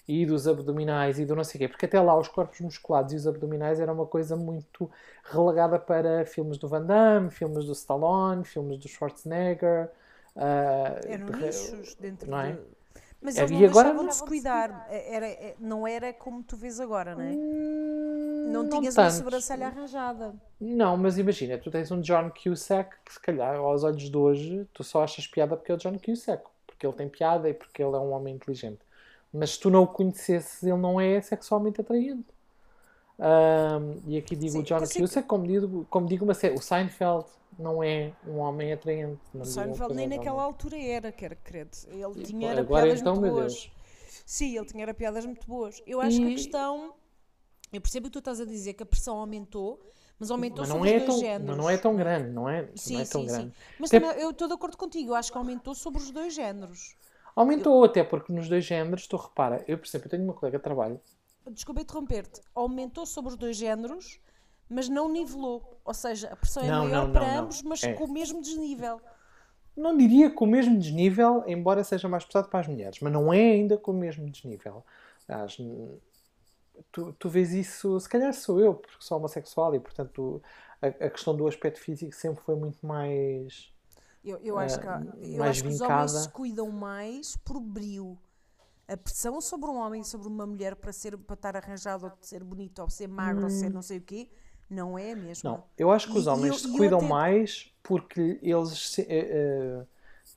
e dos abdominais e do não sei o quê, porque até lá os corpos musculados e os abdominais era uma coisa muito relegada para filmes do Van Damme, filmes do Stallone, filmes do Schwarzenegger. ah, Eram de nichos dentro não é? de... Mas É, eles e não agora deixavam não- de se cuidar. Era, é- não era como tu vês agora, não é? Hum, Não tinhas uma tanto. sobrancelha arranjada. Não, mas imagina, tu tens um John Cusack que se calhar aos olhos de hoje tu só achas piada porque é o John Cusack, porque ele tem piada e porque ele é um homem inteligente. Mas se tu não o conhecesses, ele não é sexualmente atraente. Ahm, e aqui digo Sim, o John consigo- Cusack, como digo, como digo uma série, o Seinfeld não é um homem atraente. O Seinfeld nem naquela não. altura era, quer credo. Ele E, tinha era piadas então, muito boas. Sim, ele tinha era piadas muito boas. Eu acho que a E- questão. Eu percebo o que tu estás a dizer, que a pressão aumentou, mas aumentou Mas sobre é os dois tão, géneros. mas não é tão grande, não é? Sim, não é tão sim, grande. sim. Mas Até- também eu estou de acordo contigo, eu acho que aumentou sobre os dois géneros. Aumentou até porque nos dois géneros, tu repara, eu por exemplo, eu tenho uma colega de trabalho Desculpa interromper-te, aumentou sobre os dois géneros, mas não nivelou. Ou seja, a pressão é Não, maior não, para não, não. ambos, mas É. com o mesmo desnível. não diria com o mesmo desnível, embora seja mais pesado para as mulheres, mas não é ainda com o mesmo desnível. N- tu, tu vês isso, se calhar sou eu, porque sou homossexual e portanto a, a questão do aspecto físico sempre foi muito mais Eu, eu acho que, há- Ah, eu mais acho que os homens se cuidam mais por brio. A pressão sobre um homem e sobre uma mulher para, ser, para estar arranjado, ou ser bonito, ou ser magro, ou ser não sei o quê, não é a mesma. Hum. Não, eu acho que os E- e homens eu- se e eu cuidam até- mais porque eles, se- eh, eh,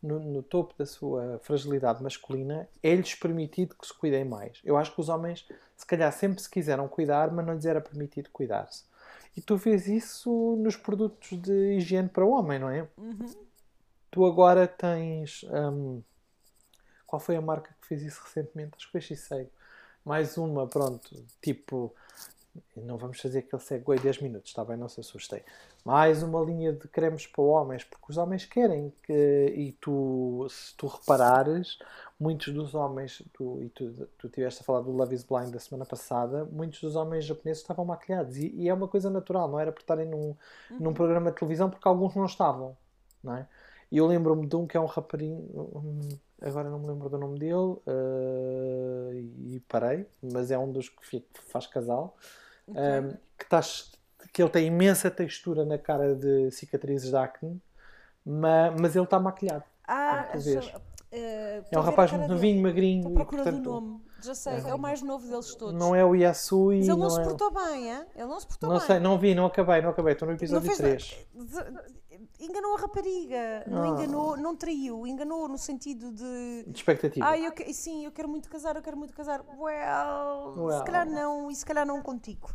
no, no topo da sua fragilidade masculina, é-lhes permitido que se cuidem mais. Eu acho que os homens, se calhar, sempre se quiseram cuidar, mas não lhes era permitido cuidar-se. E tu vês isso nos produtos de higiene para o homem, não é? Tu agora tens. hum, qual foi a marca que fez isso recentemente? Acho que foi Shiseido. Mais uma, pronto, tipo. Não vamos fazer aquele segue 10 minutos, está bem? Não se assustem. Mais uma linha de cremes para homens, porque os homens querem que. E tu, se tu reparares, muitos dos homens, tu, e tu, tu tiveste a falar do Love is Blind da semana passada, muitos dos homens japoneses estavam maquilhados. E, e é uma coisa natural, não era por estarem num, num programa de televisão, porque alguns não estavam, não é? E eu lembro-me de um que é um raperinho, hum, agora não me lembro do nome dele, eh, e parei, mas é um dos que faz casal, hum, que, tá, que ele tem imensa textura na cara de cicatrizes de acne, ma- mas, ele está maquilhado. Ah, vês. já- eh, É um rapaz muito novinho, magrinho, Estou à e procura do portanto nome. Já sei, é o mais novo deles todos. não é o Yasui, Mas ele não, não se é... portou bem, hein? Ele não se portou Não bem. sei, não vi, não acabei, não acabei, estou no Não episódio fez 3. nada. De- Enganou a rapariga, não Ah. enganou, não traiu, enganou no sentido de De expectativa. ah, eu que- sim, eu quero muito casar, eu quero muito casar. Well, Well. se calhar não, e se calhar não contigo.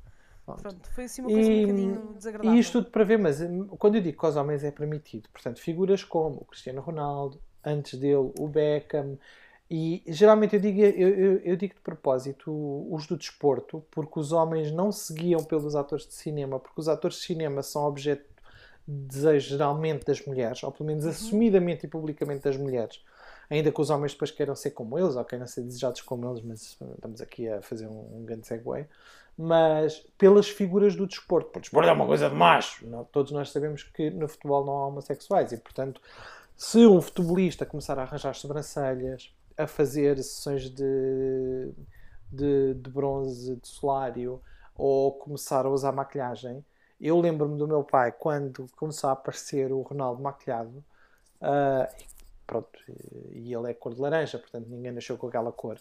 Pronto. Pronto, foi assim uma coisa um bocadinho desagradável. E isto tudo para ver, mas hum, quando eu digo que aos homens é permitido, portanto, figuras como o Cristiano Ronaldo, antes dele o Beckham, e geralmente eu digo, eu, eu, eu digo de propósito os do desporto, porque os homens não seguiam pelos atores de cinema, porque os atores de cinema são objeto de desejo geralmente das mulheres, ou pelo menos assumidamente e publicamente das mulheres. Ainda que os homens depois queiram ser como eles, ou queiram ser desejados como eles, mas estamos aqui a fazer um, um grande segue. Mas pelas figuras do desporto, porque o desporto é uma coisa de macho. Não- todos nós sabemos que no futebol não há homossexuais e, portanto, se um futebolista começar a arranjar sobrancelhas, a fazer sessões de, de, de bronze, de solário, ou começar a usar maquilhagem, eu lembro-me do meu pai quando começou a aparecer o Ronaldo maquilhado, ah, e pronto, e ele é cor de laranja, portanto ninguém nasceu com aquela cor.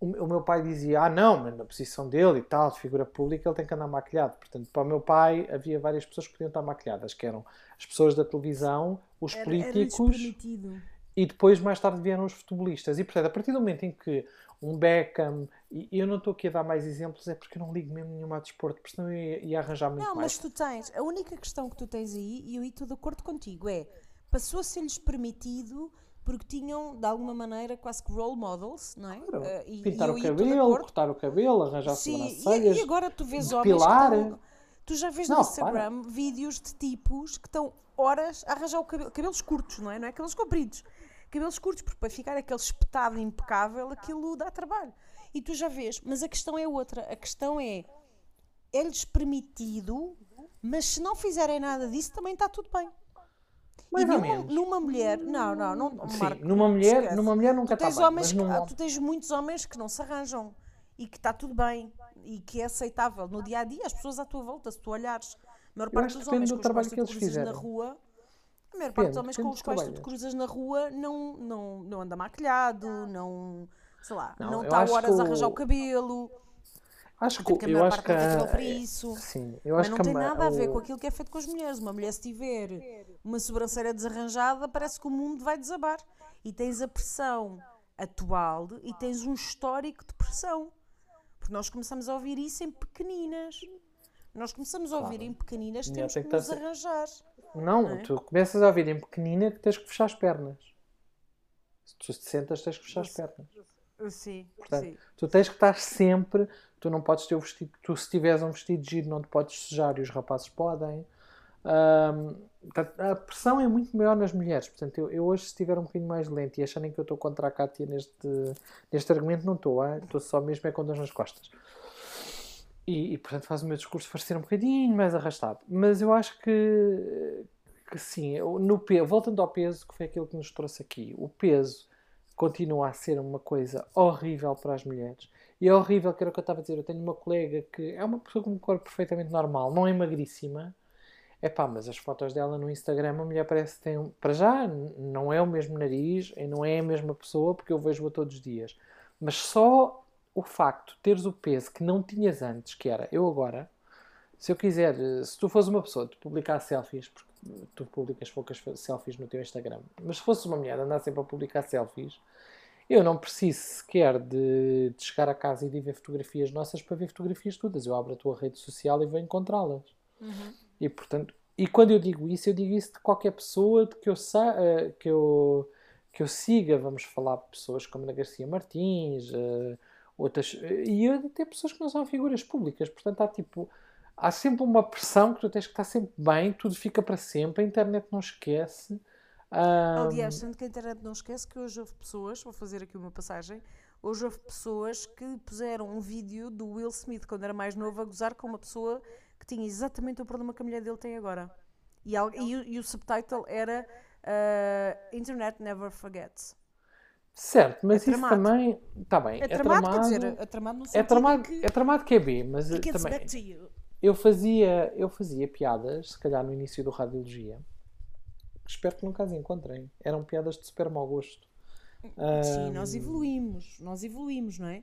O, o meu pai dizia: Ah, não, mas na posição dele e tal, de figura pública, ele tem que andar maquilhado. Portanto, para o meu pai havia várias pessoas que podiam estar maquilhadas, que eram as pessoas da televisão, os Era- políticos permitido. E depois mais tarde vieram os futebolistas. E portanto, a partir do momento em que um Beckham, e eu não estou aqui a dar mais exemplos, é porque eu não ligo mesmo nenhuma a desporto, porque senão eu ia, ia arranjar muito Não, mais. mas tu tens, a única questão que tu tens aí, e eu estou de acordo contigo, é passou a ser-lhes permitido porque tinham, de alguma maneira, quase que role models, não é? Claro. Eh, e- Pintar e o cabelo, cortar o cabelo, arranjar Sim, sobrancelhas. e, e agora tu vês homens depilar. estão, Tu já vês Não, no Instagram vídeos de tipos que estão horas a arranjar o cabelo, cabelos curtos, não é? Não é cabelos compridos. Cabelos curtos, porque para ficar aquele espetado impecável, aquilo dá trabalho. E tu já vês, mas a questão é outra. A questão é, é-lhes permitido, mas se não fizerem nada disso, também está tudo bem. Mais e numa, numa mulher, não, não, não Sim, Marco, numa mulher, esquece. numa mulher nunca está bem, homens mas que- num tu tens muitos homens que não se arranjam e que está tudo bem e que é aceitável no dia a dia, as pessoas à tua volta, se tu olhares, a maior parte que dos homens do os trabalho que eles cruzas na rua, a maior parte dos homens com os quais tu te cruzas na rua não, não, não anda maquilhado, não, sei lá, Não, está acho horas que a arranjar o cabelo, Acho porque que a eu maior acho que a- para isso. Sim, eu Mas acho não que tem ma- nada a ver o- com aquilo que é feito com as mulheres. Uma mulher, se tiver uma sobrancelha desarranjada, parece que o mundo vai desabar. E tens a pressão atual e tens um histórico de pressão. Porque nós começamos a ouvir isso em pequeninas. Nós começamos a ouvir Claro. em pequeninas, temos tem que que nos estar se- arranjar. Não, não é? tu começas a ouvir em pequenina que tens que fechar as pernas. Se tu te sentas, tens que fechar as pernas. Sim, Portanto, tu tens que estar sempre. Tu não podes ter o vestido. Tu, se tiveres um vestido de giro, não te podes sujar e os rapazes podem. A pressão é muito maior nas mulheres. Portanto, eu, eu hoje, se estiver um bocadinho mais lento e acharem que eu estou contra a Cátia neste, neste argumento, não estou. hein? Estou só mesmo é com dores nas costas. E, e, portanto, faz o meu discurso parecer um bocadinho mais arrastado. Mas eu acho que, que sim, no peso, voltando ao peso, que foi aquilo que nos trouxe aqui, o peso continua a ser uma coisa horrível para as mulheres. E é horrível, que era o que eu estava a dizer. Eu tenho uma colega que é uma pessoa com um corpo perfeitamente normal, não é magríssima, É pá, mas as fotos dela no Instagram, a mulher parece que tem. Para já, não é o mesmo nariz e não é a mesma pessoa, porque eu vejo-a todos os dias. Mas só o facto de teres o peso que não tinhas antes, que era eu agora, se eu quiser, eh, se tu fores uma pessoa de publicar selfies, porque tu publicas poucas selfies no teu Instagram, mas se fosses uma mulher de andar sempre a publicar selfies, eu não preciso sequer de, de chegar a casa e de ver fotografias nossas para ver fotografias todas. Eu abro a tua rede social e vou encontrá-las. E portanto, e quando eu digo isso, eu digo isso de qualquer pessoa de que eu, sa eh, que eu, que eu siga. Vamos falar de pessoas como Ana Garcia Martins, eh, outras, e até pessoas que não são figuras públicas. Portanto, há tipo, há sempre uma pressão que tu tens que estar sempre bem, tudo fica para sempre, a internet não esquece. Ah, Aliás, sendo que a internet não esquece que hoje houve pessoas, vou fazer aqui uma passagem, hoje houve pessoas que puseram um vídeo do Will Smith quando era mais novo a gozar com uma pessoa que tinha exatamente o problema que a mulher dele tem agora. E, e o- e o subtitle era ah, Internet Never Forgets. Certo, mas é isso tramado. também está bem. É, tramado, quer dizer, é tramado no é que é tramado que é B, mas também eu fazia, eu fazia piadas, se calhar no início do Radiologia, que espero que nunca as encontrem. Eram piadas de super mau gosto. Sim, Ah, nós evoluímos, nós evoluímos, não é?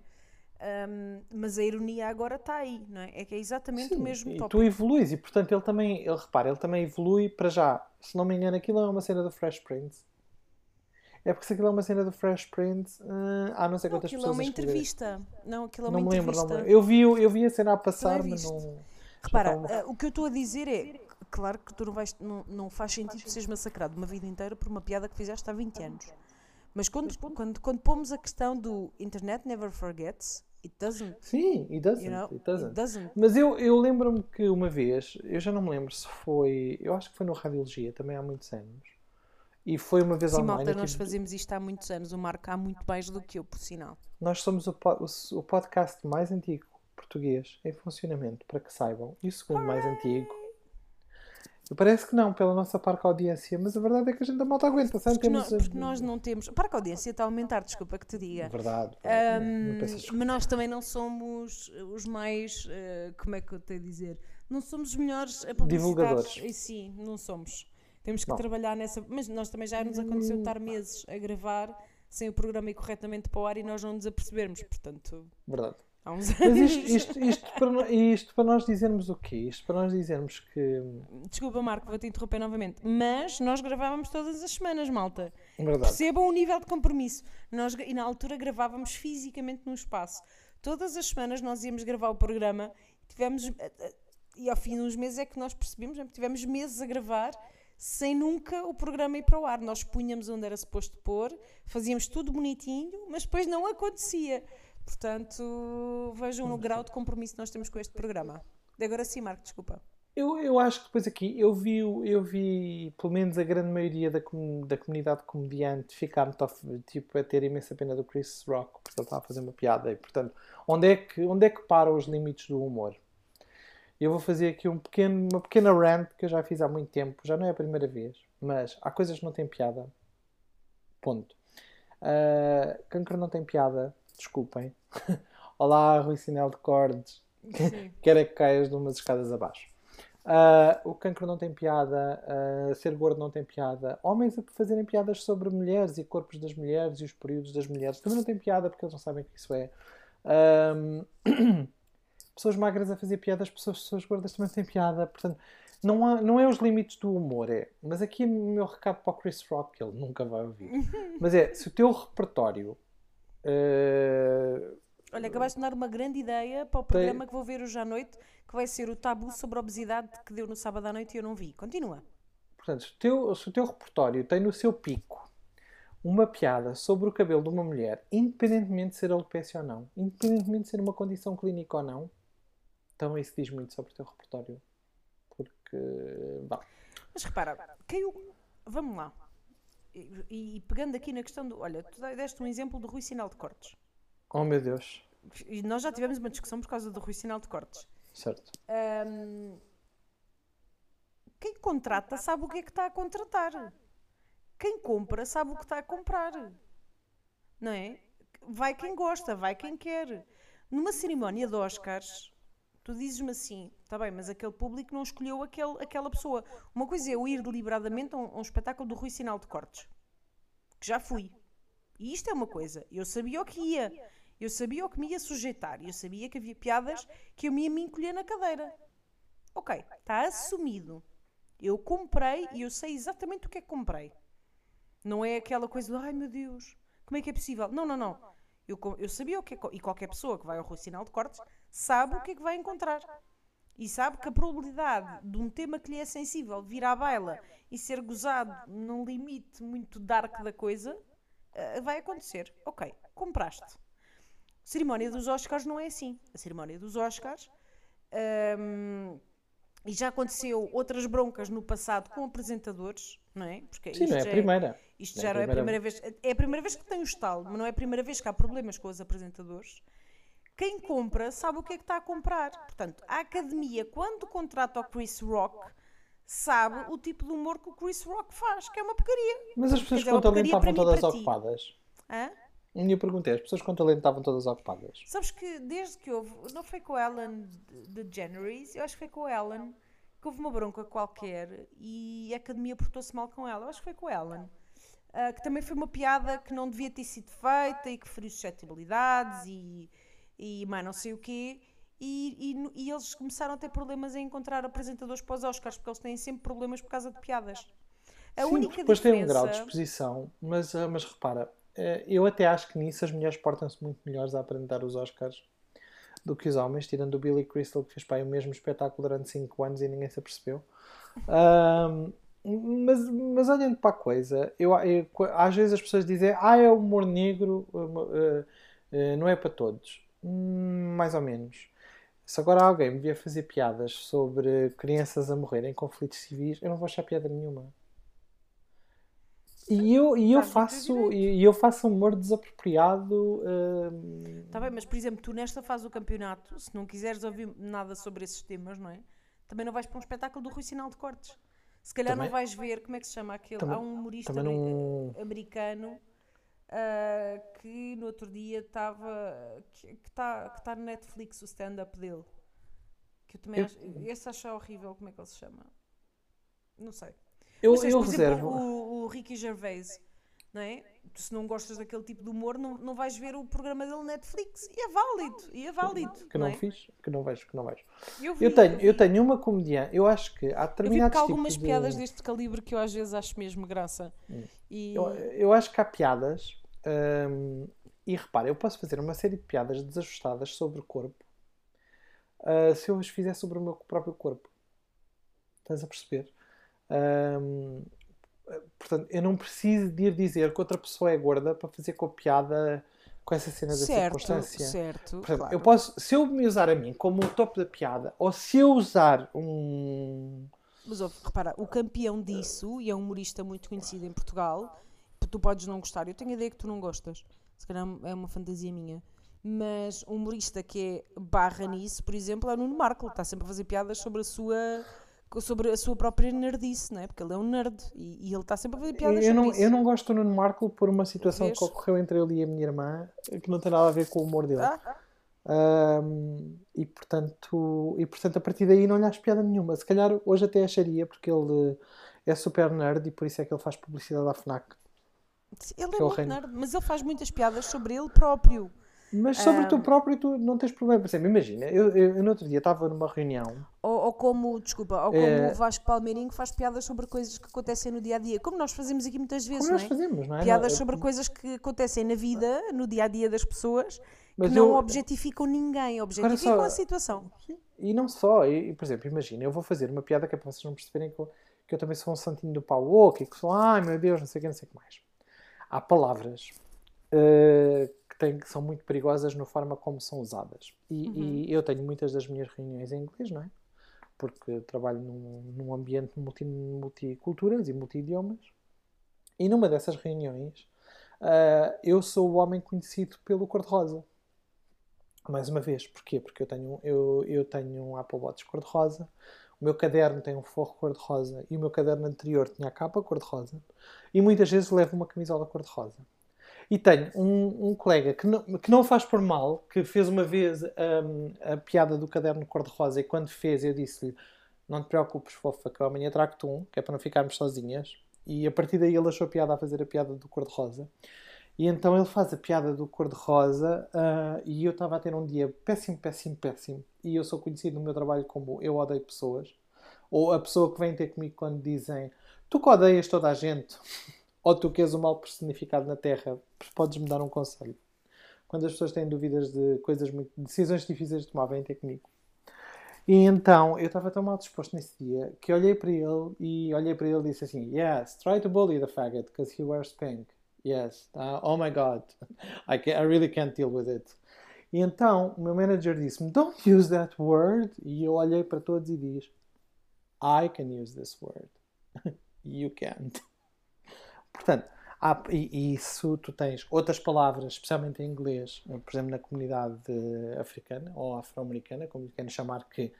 Ahm, mas a ironia agora está aí, não é? É que é exatamente o Sim, mesmo e tópico. tu evoluís e portanto ele também, ele repara, ele também evolui para já. Se não me engano, aquilo é uma cena do Fresh Prince. É porque se aquilo é uma cena do Fresh Prince, ah, há não sei Não, quantas aquilo é pessoas uma entrevista. Não, aquilo é uma Não me lembro, não entrevista. me lembro. Eu vi, eu vi a cena a passar, é mas visto. não. Repara, já estava- ah, o que eu estou a dizer é, claro que tu não, vais, não, não faz sentido seres massacrado uma vida inteira por uma piada que fizeste há 20 anos. Mas quando, quando, quando pomos a questão do internet never forgets, it doesn't, Sim, it doesn't. you know, it doesn't. it doesn't. Mas eu, eu lembro-me que uma vez, eu já não me lembro se foi, eu acho que foi no Radiologia, também há muitos anos. E foi uma vez Sim, online. malta, nós fazemos isto há muitos anos. O Marco há muito mais do que eu, por sinal. Nós somos o, po- o, podcast mais antigo português em funcionamento, para que saibam. E o segundo mais antigo. Parece que não, pela nossa parca audiência, mas a verdade é que a gente da malta aguenta, sabe? Porque, Temos nós, porque nós não temos. A audiência está a aumentar, desculpa que te diga. Verdade. Desculpa. mas nós também não somos os mais. eh, como é que eu tenho a dizer? Não somos os melhores a. Divulgadores. E sim, não somos. Temos que Não. trabalhar nessa. Mas nós também já nos aconteceu estar meses a gravar sem o programa ir corretamente para o ar e nós não nos apercebermos. Portanto, Verdade. há uns Mas anos. isto, isto, isto, para, isto para nós dizermos o quê? Isto para nós dizermos que. Desculpa, Marco, vou-te interromper novamente. Mas nós gravávamos todas as semanas, malta. Verdade. Percebam o nível de compromisso. Nós, e na altura gravávamos fisicamente num espaço. Todas as semanas nós íamos gravar o programa e tivemos. eh, eh, E ao fim de uns meses é que nós percebemos, é tivemos meses a gravar sem nunca o programa ir para o ar. Nós punhamos onde era suposto pôr, fazíamos tudo bonitinho, mas depois não acontecia. Portanto, vejam o grau de compromisso que nós temos com este programa. Agora sim, Marco, desculpa. Eu, eu acho que depois aqui eu vi, eu vi pelo menos a grande maioria da, comu- da comunidade comediante ficar muito tipo, a ter imensa pena do Chris Rock porque ele a fazer uma piada e portanto onde é que, onde é que param os limites do humor? Eu vou fazer aqui um pequeno, uma pequena rant que eu já fiz há muito tempo, já não é a primeira vez, mas há coisas que não têm piada. Ponto. Ah, cancro não tem piada, desculpem. [LAUGHS] Olá, Rui Sinel de Cordes. [LAUGHS] Quer é que caias de umas escadas abaixo. Ah, o cancro não tem piada, ah, ser gordo não tem piada, homens a fazerem piadas sobre mulheres e corpos das mulheres e os períodos das mulheres também não tem piada porque eles não sabem o que isso é. Ahm, [CLEARS THROAT] pessoas magras a fazer piadas, pessoas, pessoas gordas também têm piada, portanto, não, há, não é os limites do humor, é. Mas aqui é o meu recado para o Chris Rock, que ele nunca vai ouvir. [LAUGHS] Mas é, se o teu repertório ah, Olha, acabaste de dar uma grande ideia para o programa que vou ver hoje à noite, que vai ser o tabu sobre a obesidade que deu no sábado à noite e eu não vi. Continua. Portanto, se o, teu, se o teu repertório tem no seu pico uma piada sobre o cabelo de uma mulher, independentemente de ser alopecia ou não, independentemente de ser uma condição clínica ou não, então isso diz muito sobre o teu repertório. Porque, Mas repara, caiu. Vamos lá. E, e pegando aqui na questão do. Olha, tu deste um exemplo do Rui Sinal de Cortes. oh meu Deus, E nós já tivemos uma discussão por causa do Rui Sinal de Cortes. certo. Ahm, quem contrata sabe o que é que está a contratar. Quem compra sabe o que está a comprar. Não é? Vai quem gosta, vai quem quer. Numa cerimónia de Oscars, Tu dizes-me assim, está bem, mas aquele público não escolheu aquele, aquela pessoa. Uma coisa é eu ir deliberadamente a um, a um espetáculo do Rui Sinal de Cortes, que já fui. E isto é uma coisa, eu sabia o que ia, eu sabia o que me ia sujeitar, eu sabia que havia piadas que eu me ia me encolher na cadeira. Ok, está assumido. Eu comprei e eu sei exatamente o que é que comprei. Não é aquela coisa de, ai meu Deus, como é que é possível? Não, não, não. Eu, eu sabia o que é e qualquer pessoa que vai ao Rui Sinal de Cortes sabe o que é que vai encontrar. E sabe que a probabilidade de um tema que lhe é sensível vir à baila e ser gozado num limite muito dark da coisa eh, vai acontecer. Ok, compraste. A cerimónia dos Oscars não é assim. A cerimónia dos Oscars. hum, e já aconteceu outras broncas no passado com apresentadores, não é? Porque Sim, isto não é a já primeira. isto Não é já a não é a primeira primeira vez. É a primeira vez que tem o estalo, mas não é a primeira vez que há problemas com os apresentadores. Quem compra sabe o que é que está a comprar. Portanto, a academia, quando contrata o Chris Rock, sabe o tipo de humor que o Chris Rock faz, que é uma porcaria. Mas as pessoas dizer, com talento estavam e todas ocupadas. Hã? A minha pergunta é: as pessoas com talento estavam todas ocupadas? Sabes que desde que houve, não foi com o Ellen de Generis, eu acho que foi com o Ellen, que houve uma bronca qualquer e a academia portou-se mal com ela. Eu acho que foi com o Ellen. Ah, que também foi uma piada que não devia ter sido feita e que feriu suscetibilidades e, e mais não sei o quê. E, e e eles começaram a ter problemas em encontrar apresentadores para os Oscars, porque eles têm sempre problemas por causa de piadas. A Sim, única depois tem um diferença... grau de exposição, mas, ah, mas repara, eh, eu até acho que nisso as mulheres portam-se muito melhores a apresentar os Oscars do que os homens, tirando o Billy Crystal que fez pá, o mesmo espetáculo durante 5 anos e ninguém se apercebeu. Ahm, mas, mas olhando para a coisa, eu, eu- às vezes as pessoas dizem ah, é humor negro, eh, eh, não é para todos. Hum, mais ou menos. Se agora alguém me vier fazer piadas sobre crianças a morrer em conflitos civis, eu não vou achar piada nenhuma. E eu, e eu teu faço direito. e eu faço humor desapropriado. hum, Está bem, mas por exemplo, tu nesta fase do campeonato, se não quiseres ouvir nada sobre esses temas, não é? Também não vais para um espetáculo do Rui Sinal de Cortes. Se calhar Também- não vais ver, como é que se chama aquele? também- Há um humorista não- americano ah, que no outro dia estava. que está que tá no Netflix o stand-up dele. Que eu também Eu- acho. Esse acho horrível, como é que ele se chama? Não sei. Eu, Mas eu por exemplo, reservo. o, o Ricky Gervais, não é? Se não gostas daquele tipo de humor, não, não vais ver o programa dele Netflix. E é válido, e é válido. Que não é? fiz, que não vejo, que não vejo. Eu, vi, Eu tenho, vi. eu tenho uma comediante, eu acho que há Eu vi determinados porque há algumas de- piadas deste calibre que eu às vezes acho mesmo graça. E Eu, eu acho que há piadas, hum, e repara, eu posso fazer uma série de piadas desajustadas sobre o corpo ah, se eu as fizer sobre o meu próprio corpo. Estás a perceber? Hum, portanto, eu não preciso de ir dizer que outra pessoa é gorda para fazer com a piada com essa cena da certo, circunstância. certo. Portanto, claro. eu posso, se eu me usar a mim como o topo da piada, ou se eu usar um. Mas ouve, repara, o campeão disso, e é um humorista muito conhecido em Portugal, tu podes não gostar, eu tenho a ideia que tu não gostas, se calhar é uma fantasia minha, mas um humorista que é barra nisso, por exemplo, é o Nuno Marco, está sempre a fazer piadas sobre a sua sobre a sua própria nerdice, não é? Porque ele é um nerd e, e ele está sempre a fazer piadas Eu sobre não, isso. eu não gosto do Nuno Marco por uma situação Vês? que ocorreu entre ele e a minha irmã que não tem nada a ver com o humor dele. Ah, Ahm, e, portanto, e portanto, a partir daí não lhe acho piada nenhuma. Se calhar hoje até acharia, porque ele é super nerd e por isso é que ele faz publicidade à FNAC. Ele é é muito nerd, mas ele faz muitas piadas sobre ele próprio. Mas sobre tu próprio tu não tens problema. Por exemplo, imagina, eu, eu, eu no outro dia estava numa reunião Ou, ou como, desculpa, ou como É. o Vasco Palmeirinho faz piadas sobre coisas que acontecem no dia a dia, como nós fazemos aqui muitas vezes, como não nós é? fazemos, não é? Piadas Não, sobre coisas que acontecem na vida, no dia a dia das pessoas, Mas que não eu- objetificam ninguém, objetificam só- a situação. E não só, e, e, por exemplo, imagina, eu vou fazer uma piada que é para vocês não perceberem que eu, que eu também sou um santinho do pau oco e que sou, ai meu Deus, não sei o que, não sei o que mais. Há palavras eh, que, têm, que são muito perigosas na forma como são usadas. E, e eu tenho muitas das minhas reuniões em inglês, não é? Porque trabalho num, num ambiente multi, multiculturas e multi-idiomas. E numa dessas reuniões, ah, eu sou o homem conhecido pelo cor-de-rosa. Mais uma vez, porquê? Porque eu tenho, eu, eu tenho um Apple Watch cor-de-rosa, o meu caderno tem um forro cor-de-rosa e o meu caderno anterior tinha a capa cor-de-rosa e muitas vezes levo uma camisola cor-de-rosa. E tenho um, um colega que não, que não faz por mal, que fez uma vez hum, a piada do caderno cor-de-rosa e quando fez eu disse-lhe não te preocupes, fofa, que amanhã trago-te um, que é para não ficarmos sozinhas. E a partir daí ele achou piada a fazer a piada do cor-de-rosa. E então ele faz a piada do cor-de-rosa uh, e eu estava a ter um dia péssimo, péssimo, péssimo. E eu sou conhecido no meu trabalho como eu odeio pessoas. Ou a pessoa que vem ter comigo quando dizem tu que odeias toda a gente, [LAUGHS] ou tu que és o mal personificado na Terra, podes-me dar um conselho. Quando as pessoas têm dúvidas de coisas muito, decisões difíceis de tomar, vêm ter comigo. E então eu estava tão mal disposto nesse dia que olhei para ele e olhei para ele e disse assim: Yes, try to bully the faggot because he wears pink. Yes, uh, oh my god, [LAUGHS] I, can, I really can't deal with it. E então o meu manager disse-me: Don't use that word. E eu olhei para todos e disse: I can use this word. [LAUGHS] you can't. Portanto, há, e, isso tu tens outras palavras, especialmente em inglês, por exemplo, na comunidade africana ou afro-americana, como querem chamar, que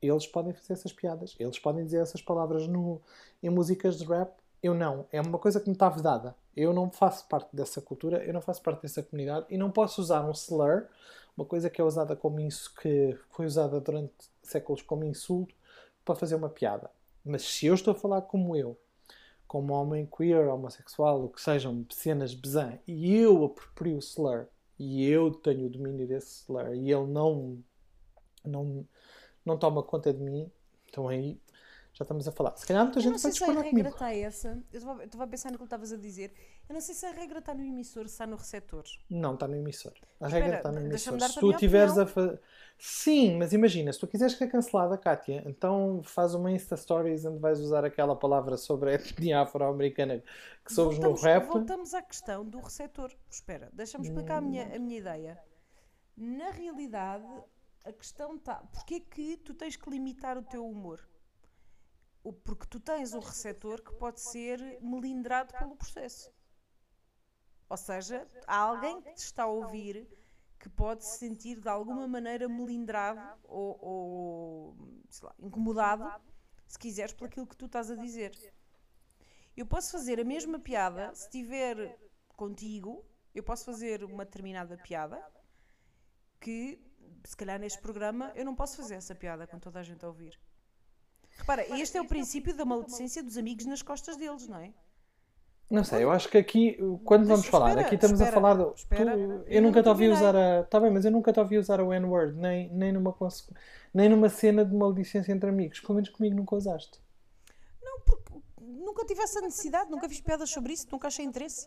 eles podem fazer essas piadas, eles podem dizer essas palavras no, em músicas de rap. Eu não. É uma coisa que me está vedada. Eu não faço parte dessa cultura, eu não faço parte dessa comunidade e não posso usar um slur, uma coisa que é usada como isso, que foi usada durante séculos como insulto, para fazer uma piada. Mas se eu estou a falar como eu, como homem queer, homossexual, o que sejam, cenas bezã, e eu aproprio o slur, e eu tenho o domínio desse slur, e ele não, não, não toma conta de mim, então aí já estamos a falar. Se calhar muita gente vai discordar comigo. Eu não sei se a regra está essa. Eu estava a pensar no que estavas a dizer. Eu não sei se a regra está no emissor, se está no receptor. Não, está no emissor. A Espera, regra está no emissor. Se tu tiveres a fazer. Sim, mas imagina, se tu quiseres que é cancelada, Kátia, então faz uma Insta Stories onde vais usar aquela palavra sobre a [LAUGHS] etnia afro-americana que somos no rap. Voltamos à questão do receptor. Espera, deixa-me explicar hum. a, minha, a minha ideia. Na realidade, a questão está. Porquê que tu tens que limitar o teu humor? Porque tu tens um receptor que pode ser melindrado pelo processo. Ou seja, há alguém que te está a ouvir que pode se sentir de alguma maneira melindrado ou, ou lá, incomodado, se quiseres, por aquilo que tu estás a dizer. Eu posso fazer a mesma piada se estiver contigo, eu posso fazer uma determinada piada que, se calhar, neste programa eu não posso fazer essa piada com toda a gente a ouvir. Repara, este é o princípio da maledicência dos amigos nas costas deles, não é? Não sei, eu acho que aqui, quando vamos falar, espera, aqui estamos espera, a falar do. Espera, tu, eu, eu nunca te ouvi usar a. Tá bem, mas eu nunca te ouvi usar o N-word, nem, nem, numa, nem numa cena de maledicência entre amigos. Pelo menos comigo nunca usaste. Não, porque nunca tive essa necessidade, nunca fiz piadas sobre isso, nunca achei interesse.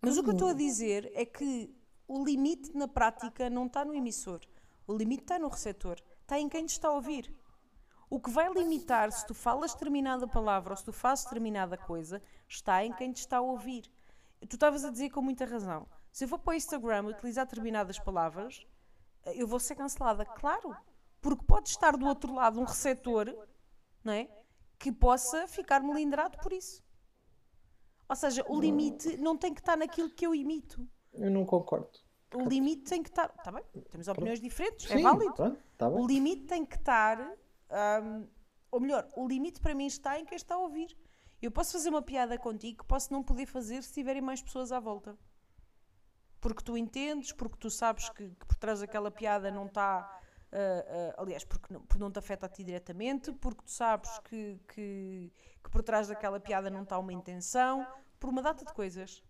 Mas o que eu estou a dizer é que o limite na prática não está no emissor. O limite está no receptor. Está em quem te está a ouvir. O que vai limitar se tu falas determinada palavra ou se tu fazes determinada coisa está em quem te está a ouvir. Tu estavas a dizer com muita razão. Se eu for para o Instagram utilizar determinadas palavras, eu vou ser cancelada. Claro, porque pode estar do outro lado um receptor não é? que possa ficar melindrado por isso. Ou seja, o limite não tem que estar naquilo que eu imito. Eu não concordo. O limite tem que estar. Está bem? Temos opiniões diferentes, é Sim, é válido. tá o limite tem que estar um, ou melhor, o limite para mim está em quem está a ouvir. Eu posso fazer uma piada contigo, posso não poder fazer se tiverem mais pessoas à volta. Porque tu entendes, porque tu sabes que, que por trás daquela piada não está. Uh, uh, aliás, porque não, porque não te afeta a ti diretamente, porque tu sabes que, que, que por trás daquela piada não está uma intenção, por uma data de coisas.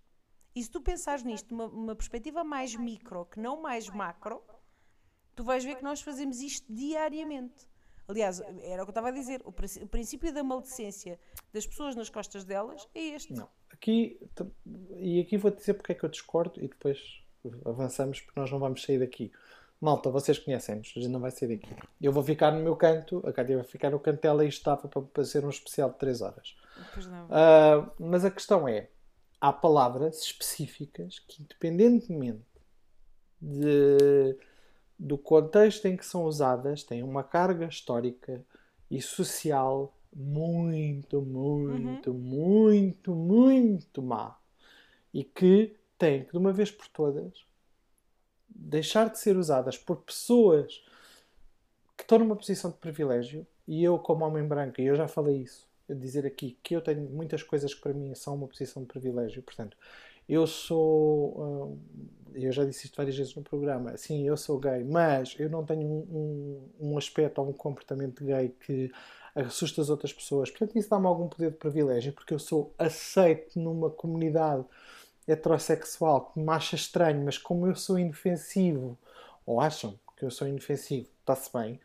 E se tu pensares nisto numa, uma perspectiva mais micro, que não mais macro, tu vais ver que nós fazemos isto diariamente. Aliás, era o que eu estava a dizer, o, o princípio da maledicência das pessoas nas costas delas é este. Não, aqui, e aqui vou dizer porque é que eu discordo e depois avançamos porque nós não vamos sair daqui. Malta, vocês conhecem-nos, a gente não vai sair daqui. Eu vou ficar no meu canto, a Cátia vai ficar no canto dela e estava para, para ser um especial de 3 horas. Uh, mas a questão é, há palavras específicas que independentemente de do contexto em que são usadas têm uma carga histórica e social muito, muito, uhum. muito, muito má. E que têm que, de uma vez por todas, deixar de ser usadas por pessoas que estão numa posição de privilégio. E eu, como homem branco, e eu já falei isso, dizer aqui que eu tenho muitas coisas que para mim são uma posição de privilégio. Portanto, eu sou. ah, eu já disse isto várias vezes no programa. Sim, eu sou gay, mas eu não tenho um, um, um aspecto ou um comportamento gay que assusta as outras pessoas. Portanto, isso dá-me algum poder de privilégio, porque eu sou aceito numa comunidade heterossexual que me acha estranho, mas como eu sou inofensivo, ou acham que eu sou inofensivo, está-se bem.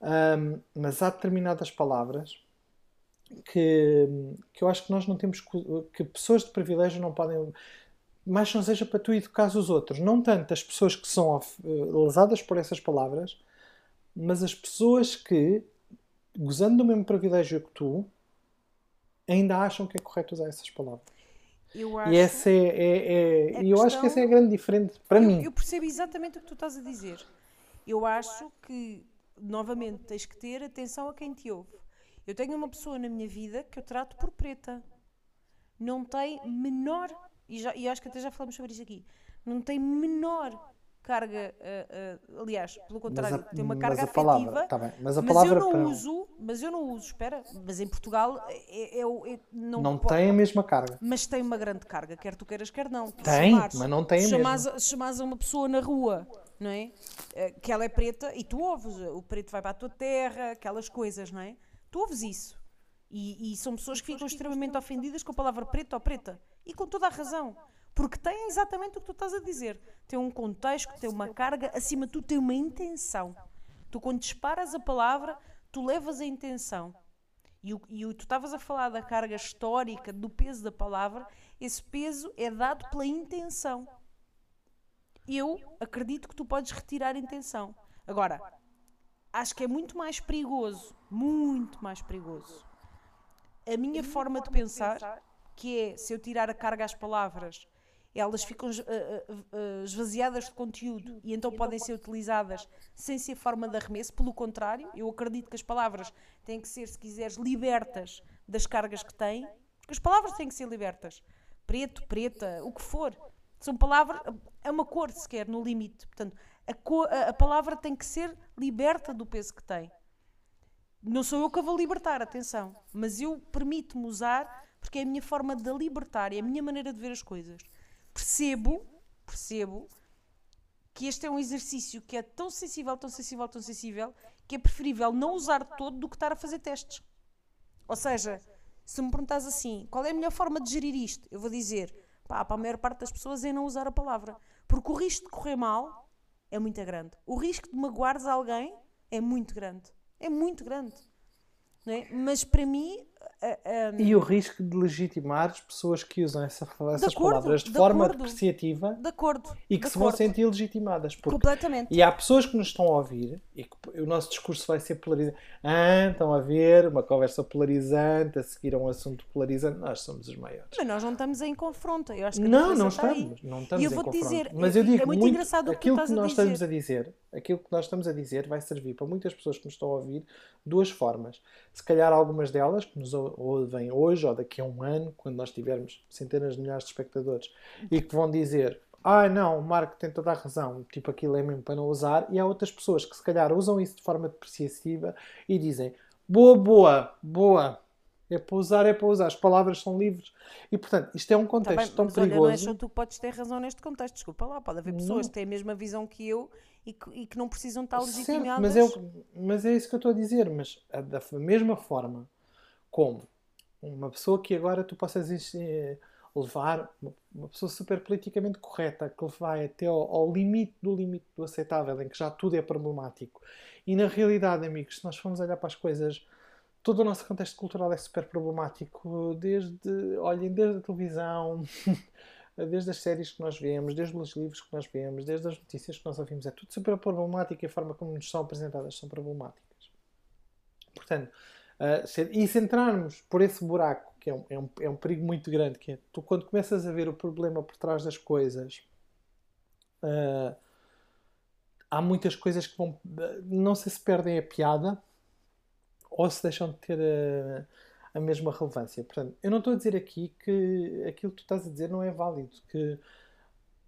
Ahm, mas há determinadas palavras que, que eu acho que nós não temos que pessoas de privilégio não podem mais não seja para tu educares os outros não tanto as pessoas que são eh, lesadas por essas palavras mas as pessoas que gozando do mesmo privilégio que tu ainda acham que é correto usar essas palavras Eu acho. e essa é, é- é- eu acho que questão- essa é a grande diferença para eu, mim eu percebo exatamente o que tu estás a dizer. Eu acho que, novamente, tens que ter atenção a quem te ouve. Eu tenho uma pessoa na minha vida que eu trato por preta. Não tem menor. E, já, e acho que até já falamos sobre isso aqui. Não tem menor carga. ah, ah, aliás, pelo contrário, tem uma carga mas a palavra, afetiva. tá bem, mas a mas palavra eu não para- uso, mas eu não uso, espera, mas em Portugal é, é, o- é- não, não po- tem a mesma carga mas tem uma grande carga, quer tu queiras, quer não. Tu Tem, chamares- mas não tem a se mesma. chamares a uma pessoa na rua, não é? Eh, Que ela é preta e tu ouves, o preto vai para a tua terra, aquelas coisas, não é? Tu ouves isso. E, e são pessoas que ficam extremamente ofendidas com a palavra preto ou preta. E com toda a razão. Porque têm exatamente o que tu estás a dizer. Tem um contexto, tem uma carga, acima de tudo tem uma intenção. Tu quando disparas a palavra, tu levas a intenção. E, o, e o- tu estavas a falar da carga histórica, do peso da palavra, esse peso é dado pela intenção. Eu acredito que tu podes retirar a intenção. Agora, acho que é muito mais perigoso, muito mais perigoso, a minha forma de pensar, que é se eu tirar a carga às palavras, elas ficam eh, eh, eh, esvaziadas de conteúdo e então podem ser utilizadas sem ser forma de arremesso. Pelo contrário, eu acredito que as palavras têm que ser, se quiseres, libertas das cargas que têm, porque as palavras têm que ser libertas. Preto, preta, o que for. São palavras, é uma cor sequer, no limite. Portanto, a, co- a- a palavra tem que ser liberta do peso que tem. Não sou eu que a vou libertar, atenção. Mas eu permito-me usar porque é a minha forma de a libertar, é a minha maneira de ver as coisas. Percebo, percebo que este é um exercício que é tão sensível, tão sensível, tão sensível, que é preferível não usar todo do que estar a fazer testes. Ou seja, se me perguntas assim, qual é a melhor forma de gerir isto? Eu vou dizer, pá, para a maior parte das pessoas é não usar a palavra. Porque o risco de correr mal é muito grande. O risco de magoares alguém é muito grande. É muito grande. É? Mas para mim, a- a- E o risco de legitimar as pessoas que usam essa- essas acordo, palavras de, de forma acordo. depreciativa de acordo. e que de se vão sentir legitimadas. Porque... Completamente. E há pessoas que nos estão a ouvir e que o nosso discurso vai ser polarizante. Ah, estão a ver uma conversa polarizante, a seguir a um assunto polarizante. Nós somos os maiores. Mas nós não estamos em confronto. Eu acho que a Não, não estamos. Não estamos E eu em vou-te confronto. dizer, Mas é- eu digo é muito engraçado o que tu aquilo que a nós dizer. estamos a dizer, aquilo que nós estamos a dizer vai servir para muitas pessoas que nos estão a ouvir duas formas. Se calhar algumas delas que nos ou- ouvem hoje ou daqui a um ano, quando nós tivermos centenas de milhares de espectadores, e que vão dizer ah, não, o Marco tem toda a razão, tipo aquilo é mesmo para não usar, e há outras pessoas que se calhar usam isso de forma depreciativa e dizem boa, boa, boa, é para usar, é para usar, as palavras são livres. E portanto, isto é um Tá contexto bem, tão mas olha, perigoso. não é só tu que podes ter razão neste contexto. Desculpa lá, pode haver pessoas que têm a mesma visão que eu e que, e que não precisam estar legitimadas. mas, é o- mas é isso que eu estou a dizer. Mas a- da mesma forma como uma pessoa que agora tu possas eh, levar, uma- uma pessoa super politicamente correta, que vai até ao, ao limite do limite do aceitável, em que já tudo é problemático. E na realidade, amigos, se nós formos olhar para as coisas, todo o nosso contexto cultural é super problemático, desde, olhem, desde a televisão, [LAUGHS] desde as séries que nós vemos, desde os livros que nós vemos, desde as notícias que nós ouvimos, é tudo super problemático e a forma como nos são apresentadas são problemáticas. Portanto, uh, se- e se entrarmos por esse buraco, que é um, é, um, é um perigo muito grande, que é tu quando começas a ver o problema por trás das coisas, uh, há muitas coisas que vão, não sei se perdem a piada ou se deixam de ter a, a mesma relevância. Portanto, eu não estou a dizer aqui que aquilo que tu estás a dizer não é válido, que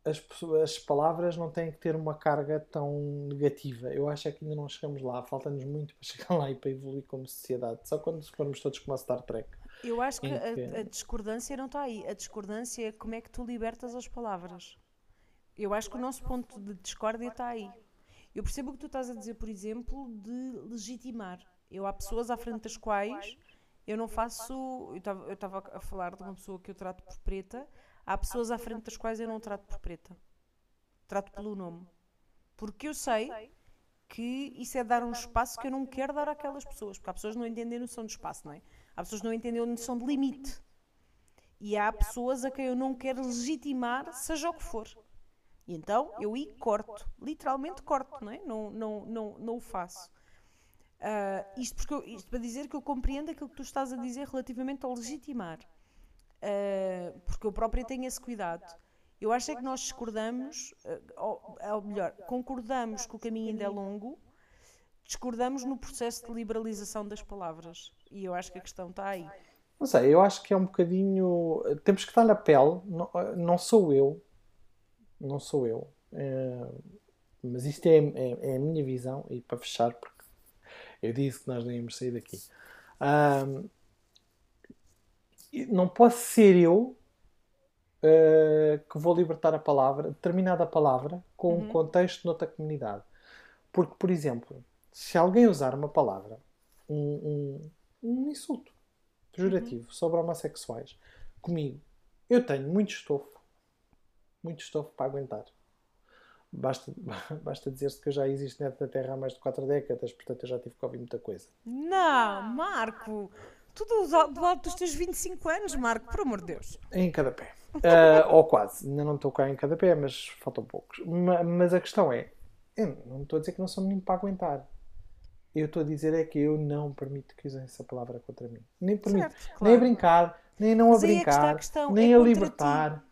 as, pessoas- as palavras não têm que ter uma carga tão negativa. Eu acho é que ainda não chegamos lá, falta-nos muito para [LAUGHS] chegar lá e para evoluir como sociedade. Só quando formos todos como a Star Trek. Eu acho que a, a discordância não está aí. A discordância é como é que tu libertas as palavras. Eu acho que o nosso ponto de discórdia está aí. Eu percebo o que tu estás a dizer, por exemplo, de legitimar. Eu há pessoas à frente das quais eu não faço. Eu estava- a falar de uma pessoa que eu trato por preta. Há pessoas à frente das quais eu não trato por preta. Trato pelo nome. Porque eu sei que isso é dar um espaço que eu não quero dar àquelas pessoas. Porque há pessoas que não entendem a noção de espaço, não é? Há pessoas que não entendem a noção de limite. E há pessoas a quem eu não quero legitimar, seja o que for. E então eu aí corto, literalmente corto, não é? Não, não, não, não o faço. Ah, isto, porque eu- isto para dizer que eu compreendo aquilo que tu estás a dizer relativamente ao legitimar. Ah, porque eu própria tenho esse cuidado. Eu acho é que nós discordamos, ah, ou, ou melhor, concordamos que o caminho ainda é longo, discordamos no processo de liberalização das palavras. E eu acho que a questão está aí. Não sei, eu acho que é um bocadinho. Temos que estar na pele, não, não sou eu, não sou eu, eh, mas isto é, é- é a minha visão, e para fechar, porque eu disse que nós não íamos sair daqui. E não posso ser eu eh, que vou libertar a palavra, determinada palavra, com um contexto noutra comunidade. Porque, por exemplo, se alguém usar uma palavra, um, um, um insulto pejorativo sobre homossexuais comigo, eu tenho muito estofo, muito estofo para aguentar. Basta, [LAUGHS] basta dizer-se que eu já existo nesta terra há mais de 4 décadas, portanto eu já tive que ouvir muita coisa. Não, Marco! Tudo do al- do alto dos teus 25 anos, Marco, por amor de Deus. Em cada pé. Ah, ou quase. Ainda não estou cá em cada pé, mas faltam poucos. Ma- Mas a questão é: eu não estou a dizer que não sou menino para aguentar. Eu estou a dizer é que eu não permito que usem essa palavra contra mim. Nem permito. Certo, Nem a claro. brincar, nem a não a Mas é a brincar, questão, nem é a libertar.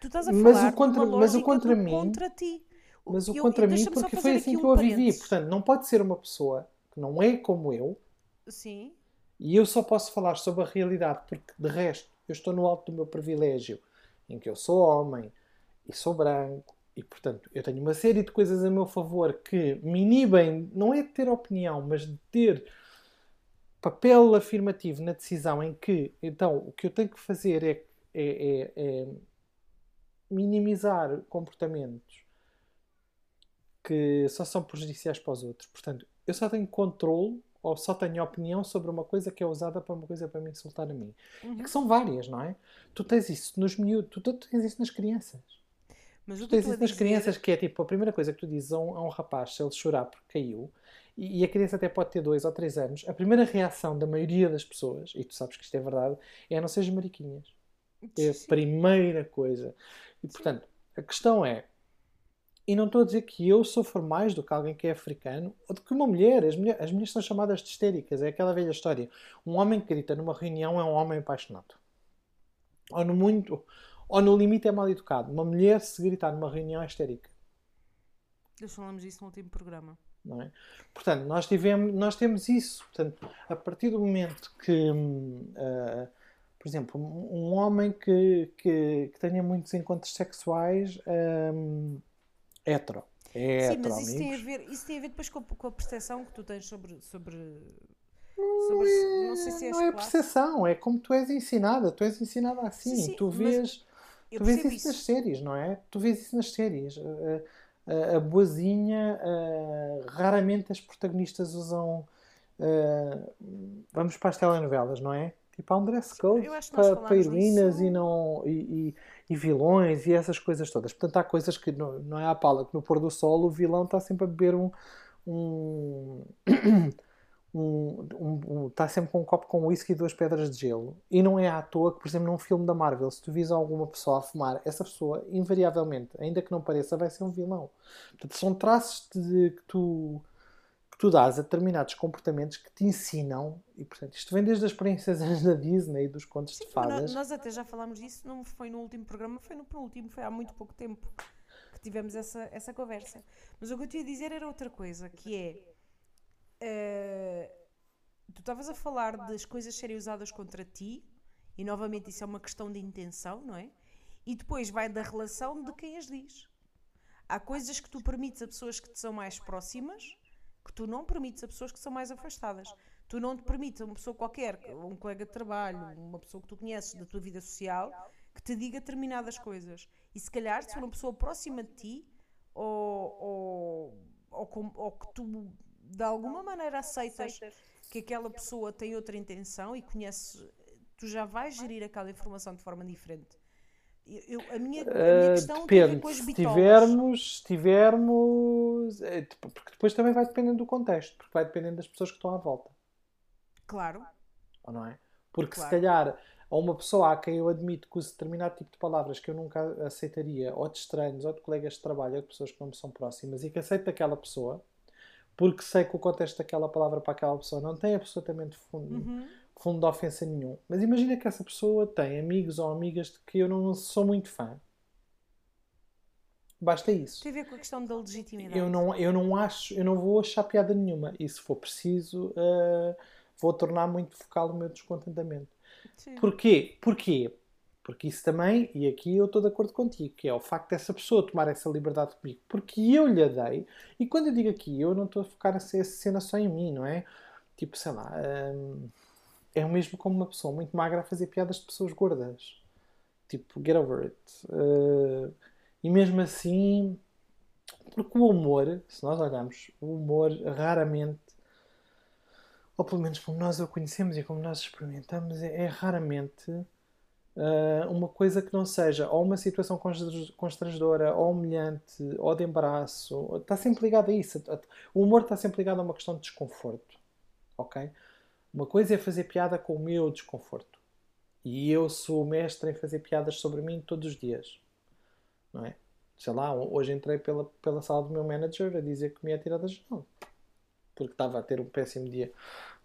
Tu estás a Mas o contra- mas o contra mim- contra ti. Mas o Eu- contra mim, porque foi assim que um eu a vivi. Portanto, não pode ser uma pessoa que não é como eu Sim, e eu só posso falar sobre a realidade porque, de resto, eu estou no alto do meu privilégio em que eu sou homem e sou branco e, portanto, eu tenho uma série de coisas a meu favor que me inibem, não é de ter opinião, mas de ter papel afirmativo na decisão em que, então, o que eu tenho que fazer é, é- é- é minimizar comportamentos que só são prejudiciais para os outros. Portanto, eu só tenho controle ou só tenho opinião sobre uma coisa que é usada para uma coisa para me insultar a mim. Uhum. E que são várias, não é? Tu tens isso nos miúdos, tu, tu tens isso nas crianças. mas Tu tens isso nas dizer... crianças que é tipo, a primeira coisa que tu dizes a um, a um rapaz, se ele chorar porque caiu, e, e a criança até pode ter dois ou três anos, a primeira reação da maioria das pessoas, e tu sabes que isto é verdade, é não sejas mariquinhas. É a [LAUGHS] primeira coisa. E portanto, a questão é. E não estou a dizer que eu sofro mais do que alguém que é africano ou do que uma mulher. As, mulher, as mulheres são chamadas de histéricas. É aquela velha história. Um homem que grita numa reunião é um homem apaixonado. Ou no muito. Ou no limite é mal educado. Uma mulher, se gritar numa reunião, é histérica. Nós falamos disso no último programa. não é? Portanto, nós, tivemos, nós temos isso. Portanto, a partir do momento que, ah, por exemplo, um, um homem que, que, que tenha muitos encontros sexuais hum, hetero, é Sim, hetero, mas isso tem, a ver, isso tem a ver depois com a, com a percepção que tu tens sobre. sobre, sobre não sei se Não é classe. percepção, é como tu és ensinada. Tu és ensinada assim. Sim, sim, tu vês, tu vês percebo isso, nas isso. séries, não é? Tu vês isso nas séries. A, a, a boazinha, ah, raramente as protagonistas usam. vamos para as telenovelas, não é? Tipo, há um dress code para, para heroínas e, não, e, e- e vilões e essas coisas todas. Portanto, há coisas que não, não é à pala que no pôr do sol o vilão está sempre a beber um. um [COUGHS] um, um- um- sempre com um copo com whisky e duas pedras de gelo. E não é à toa que, por exemplo, num filme da Marvel, se tu vis alguma pessoa a fumar, essa pessoa, invariavelmente, ainda que não pareça, vai ser um vilão. Portanto, são traços de, que, tu, que tu dás a determinados comportamentos que te ensinam, e portanto, isto vem desde as experiências [LAUGHS] da Disney e dos contos Sim, de fadas. nós até já falámos disso, não foi no último programa, foi no penúltimo, foi há muito pouco tempo que tivemos essa, essa conversa. Mas o que eu te ia dizer era outra coisa, que é. eh, tu estavas a falar das coisas serem usadas contra ti, e novamente isso é uma questão de intenção, não é? E depois vai da relação de quem as diz. Há coisas que tu permites a pessoas que te são mais próximas que tu não permites a pessoas que são mais afastadas. Tu não te permites a uma pessoa qualquer, um colega de trabalho, uma pessoa que tu conheces da tua vida social, que te diga determinadas coisas. E se calhar, se for uma pessoa próxima de ti, ou, ou, ou, com- ou que tu de alguma maneira aceitas que aquela pessoa tem outra intenção e conheces, tu já vais gerir aquela informação de forma diferente. Eu, a minha, a minha Uh, questão tem a ver depende. com as Se tivermos, se tivermos. tipo, porque depois também vai dependendo do contexto, porque vai dependendo das pessoas que estão à volta, Claro, ou não é? Porque Claro. se calhar a uma pessoa a quem eu admito que use determinado tipo de palavras que eu nunca aceitaria, ou de estranhos, ou de colegas de trabalho, ou de pessoas que não me são próximas, e que aceito daquela pessoa, porque sei que o contexto daquela palavra para aquela pessoa não tem absolutamente fundo, Uhum. Fundo de ofensa nenhum. Mas imagina que essa pessoa tem amigos ou amigas de que eu não sou muito fã. Basta isso. tem a ver com a questão da legitimidade. Eu não, eu não acho, eu não vou achar piada nenhuma. E se for preciso, uh, vou tornar muito focal o meu descontentamento. Sim. Porquê? Porquê? Porque isso também, e aqui eu estou de acordo contigo, que é o facto dessa pessoa tomar essa liberdade comigo, porque eu lhe a dei, e quando eu digo aqui, eu não estou a focar essa cena só em mim, não é? Tipo, sei lá, hum, é o mesmo como uma pessoa muito magra a fazer piadas de pessoas gordas. Tipo, get over it. Uh, e mesmo assim, porque o humor, se nós olharmos, o humor raramente, ou pelo menos como nós o conhecemos e como nós experimentamos, é, é raramente uh, uma coisa que não seja ou uma situação constr- constrangedora, ou humilhante, ou de embaraço. Está sempre ligado a isso. O humor está sempre ligado a uma questão de desconforto. Ok? Uma coisa é fazer piada com o meu desconforto. E eu sou mestre em fazer piadas sobre mim todos os dias. Não é? Sei lá, hoje entrei pela, pela sala do meu manager a dizer que me ia tirar da janela. Porque estava a ter um péssimo dia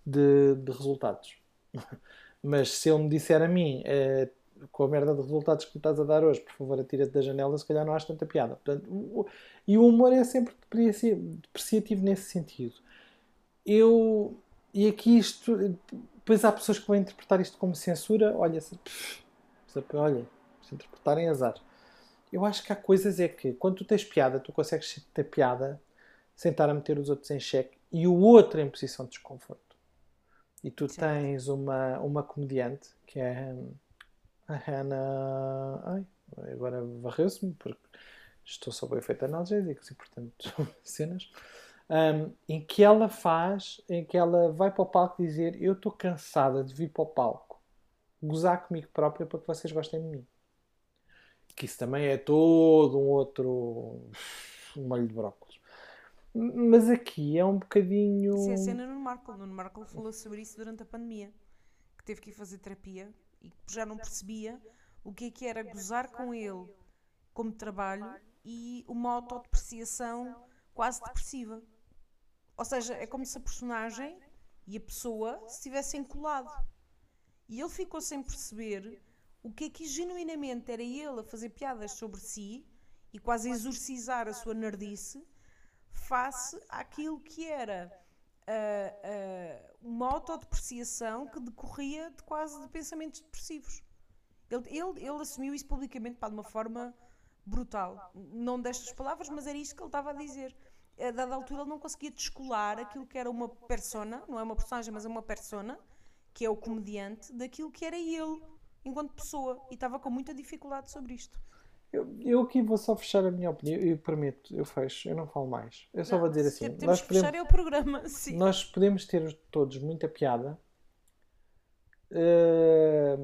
de, de resultados. [LAUGHS] Mas se ele me disser a mim, eh, com a merda de resultados que me estás a dar hoje, por favor, atira-te da janela, se calhar não acho tanta piada. Portanto, o- e o humor é sempre depreci- depreciativo nesse sentido. Eu. E aqui isto. Depois há pessoas que vão interpretar isto como censura. Olha, se, olha, se interpretarem azar. Eu acho que há coisas é que quando tu tens piada, tu consegues ter piada sem estar a meter os outros em xeque e o outro em posição de desconforto. E tu Certo. tens uma, uma comediante que é a Hannah. Ai, agora varreu-se-me porque estou sob o efeito analgésicos e, portanto, [LAUGHS] cenas. Hum, em que ela faz, em que ela vai para o palco dizer: Eu estou cansada de vir para o palco gozar comigo própria para que vocês gostem de mim. Que isso também é todo um outro um molho de brócolis. Mas aqui é um bocadinho. É a cena no Marco. No Marco falou sobre isso durante a pandemia. Que teve que ir fazer terapia e que já não percebia o que é que era gozar com ele como trabalho e uma autodepreciação quase depressiva. Ou seja, é como se a personagem e a pessoa se tivessem colado. E ele ficou sem perceber o que é que genuinamente era ele a fazer piadas sobre si e quase exorcizar a sua nerdice face àquilo que era ah, ah, uma autodepreciação que decorria de quase de pensamentos depressivos. Ele, ele, ele assumiu isso publicamente pá, de uma forma brutal. Não destas palavras, mas era isto que ele estava a dizer. A dada altura ele não conseguia descolar aquilo que era uma persona, não é uma personagem, mas é uma persona, que é o comediante, daquilo que era ele, enquanto pessoa. E estava com muita dificuldade sobre isto. Eu, eu aqui vou só fechar a minha opinião. Eu prometo, eu fecho, eu não falo mais. Eu só Não, vou dizer assim: Temos nós que fechar podemos, é o programa, [LAUGHS] sim. nós podemos ter todos muita piada eh,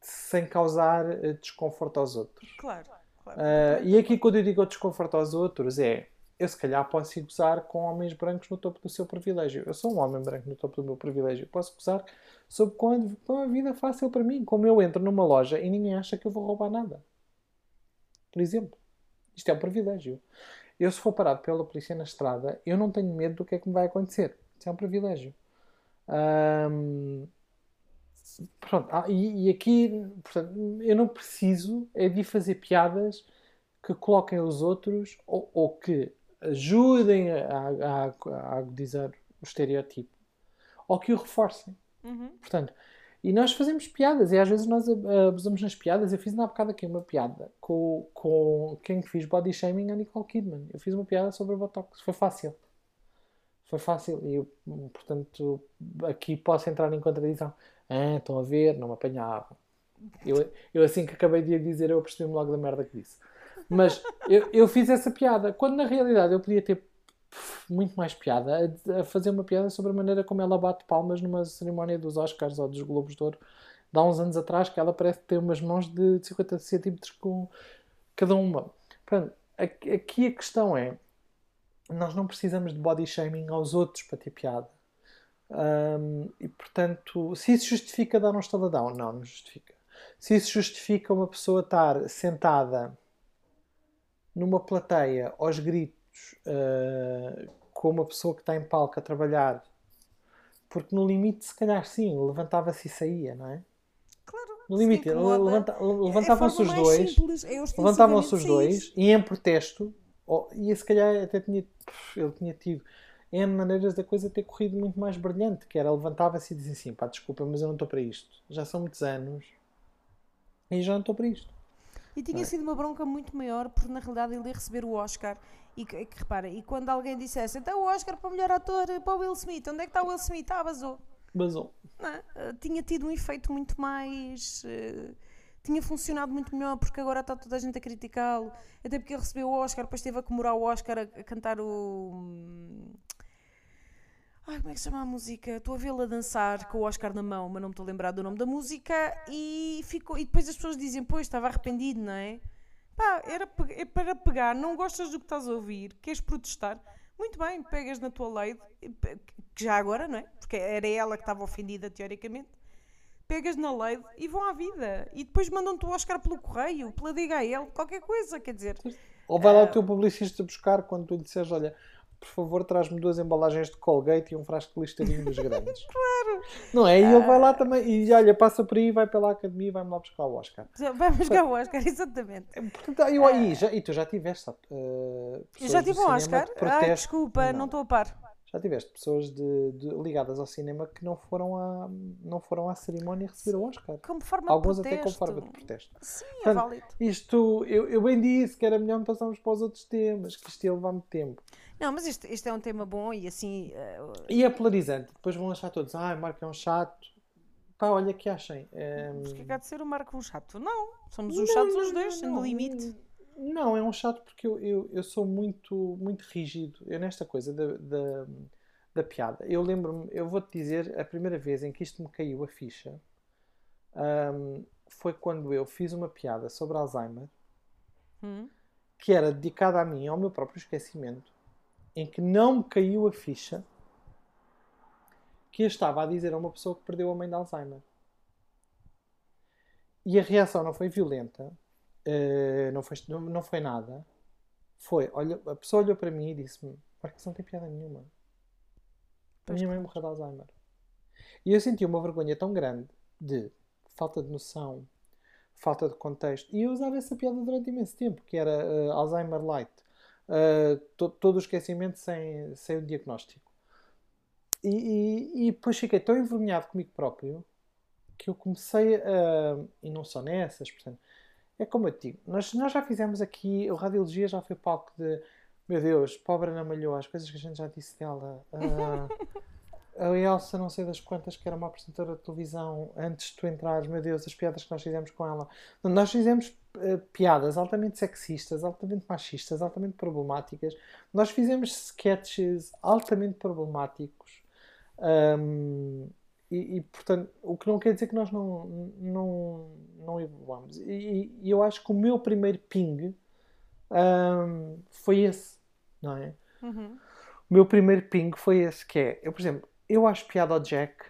sem causar eh, desconforto aos outros. Claro, Ah, e aqui quando eu digo desconforto aos outros é eu se calhar posso gozar com homens brancos no topo do seu privilégio. Eu sou um homem branco no topo do meu privilégio. Posso gozar sobre quando com a vida fácil para mim. Como eu entro numa loja e ninguém acha que eu vou roubar nada. Por exemplo. Isto é um privilégio. Eu se for parado pela polícia na estrada, eu não tenho medo do que é que me vai acontecer. Isso é um privilégio. Ahm, Pronto, ah, e, e aqui, portanto, eu não preciso é de fazer piadas que coloquem os outros ou, ou que ajudem a, a, a agudizar o estereotipo ou que o reforcem. Uhum. Portanto, e nós fazemos piadas e às vezes nós ab- abusamos nas piadas. Eu fiz na bocado aqui uma piada com, com quem fiz body shaming a Nicole Kidman. Eu fiz uma piada sobre Botox. Foi fácil. Foi fácil. E eu, portanto, aqui posso entrar em contradição. Estão a ver, não me apanhavam. Eu, eu assim que acabei de dizer, eu percebi-me logo da merda que disse. Mas eu, eu fiz essa piada, quando na realidade eu podia ter muito mais piada a, a fazer uma piada sobre a maneira como ela bate palmas numa cerimónia dos Oscars ou dos Globos de Ouro de há uns anos atrás, que ela parece ter umas mãos de 50 centímetros com cada uma. Portanto, aqui a questão é: nós não precisamos de body shaming aos outros para ter piada. Um, e portanto, se isso justifica dar um estaladão, não, não justifica. Se isso justifica uma pessoa estar sentada numa plateia aos gritos uh, com uma pessoa que está em palco a trabalhar, porque no limite, se calhar sim, levantava-se e saía, não é? Claro. No limite, levanta, levantavam-se os dois, é levantavam-se os dois e em protesto, oh, e se calhar até tinha, ele tinha tido N maneiras da coisa ter corrido muito mais brilhante, que era levantava-se e dizia assim, pá, desculpa, mas eu não estou para isto. Já são muitos anos e já não estou para isto. E tinha é. sido uma bronca muito maior, porque na realidade ele ia receber o Oscar. E que, que repara, e quando alguém dissesse então o Oscar para o melhor ator para o Will Smith, onde é que está o Will Smith? Ah, vazou. Vazou. Não, uh, tinha tido um efeito muito mais. Uh, tinha funcionado muito melhor, porque agora está toda a gente a criticá-lo. Até porque ele recebeu o Oscar, depois teve a comemorar o Oscar a, a cantar o. Ai, como é que se chama a música? Estou a vê-la dançar com o Oscar na mão, mas não me estou a lembrar do nome da música. E, ficou, e depois as pessoas dizem, pois, estava arrependido, não é? Pá, era é para pegar, não gostas do que estás a ouvir, queres protestar? Muito bem, pegas na tua lei, que já agora, não é? Porque era ela que estava ofendida, teoricamente. Pegas na lei e vão à vida. E depois mandam-te o Oscar pelo correio, pela DHL, qualquer coisa, quer dizer. Ou vai lá o teu publicista buscar quando tu lhe disseres, olha por favor, traz-me duas embalagens de Colgate e um frasco de listarinho dos grandes. [LAUGHS] claro! Não é? E ele vai lá também, e olha, passa por aí, vai pela academia e vai-me lá buscar o Oscar. Vai buscar o Oscar, [LAUGHS] exatamente. É, portanto, eu, e, já, e tu já tiveste, uh, Eu já tive um Oscar? Ai, desculpa, não estou a par já tiveste pessoas de, de, ligadas ao cinema que não foram, à, não foram à cerimónia receber o Oscar. Como forma Alguns de até com forma de protesto. Sim, é Portanto, é válido. Isto, eu, eu bem disse que era melhor passarmos para os outros temas, que isto ia levar muito tempo. Não, mas isto, isto é um tema bom e assim. Uh... E é polarizante. Depois vão achar todos, ah, Marco é um chato. Pá, olha que achem. É... Mas que há de ser o Marco um chato? Não, somos uns chatos os dois, no limite. Não, é um chato porque eu, eu, eu sou muito, muito rígido. Eu nesta coisa da, da, da piada. Eu lembro-me, eu vou-te dizer, a primeira vez em que isto me caiu a ficha um, foi quando eu fiz uma piada sobre Alzheimer hum. que era dedicada a mim, ao meu próprio esquecimento, em que não me caiu a ficha que eu estava a dizer a uma pessoa que perdeu a mãe de Alzheimer. E a reação não foi violenta, uh, não, foi, não, foi nada. Foi, olha, a pessoa olhou para mim e disse-me: Marcos, não tem piada nenhuma. A minha mãe morreu de Alzheimer. E eu senti uma vergonha tão grande de falta de noção, falta de contexto. E eu usava essa piada durante imenso tempo, que era uh, Alzheimer Light. Uh, to, todo o esquecimento sem, sem o diagnóstico. E, e, e depois fiquei tão envergonhado comigo próprio que eu comecei a. E não só nessas, portanto. É como eu te digo, nós, nós já fizemos aqui, o Radiologia já foi palco de. Meu Deus, pobre Ana Malhou, as coisas que a gente já disse dela. Uh, [LAUGHS] a Elsa, não sei das quantas, que era uma apresentadora de televisão antes de tu entrares, meu Deus, as piadas que nós fizemos com ela. Nós fizemos uh, piadas altamente sexistas, altamente machistas, altamente problemáticas. Nós fizemos sketches altamente problemáticos. Um, e, e, portanto, o que não quer dizer que nós não, não, não evoluamos. E, e eu acho que o meu primeiro ping um, foi esse, não é? Uhum. O meu primeiro ping foi esse, que é, eu, por exemplo, eu acho piada ao Jack,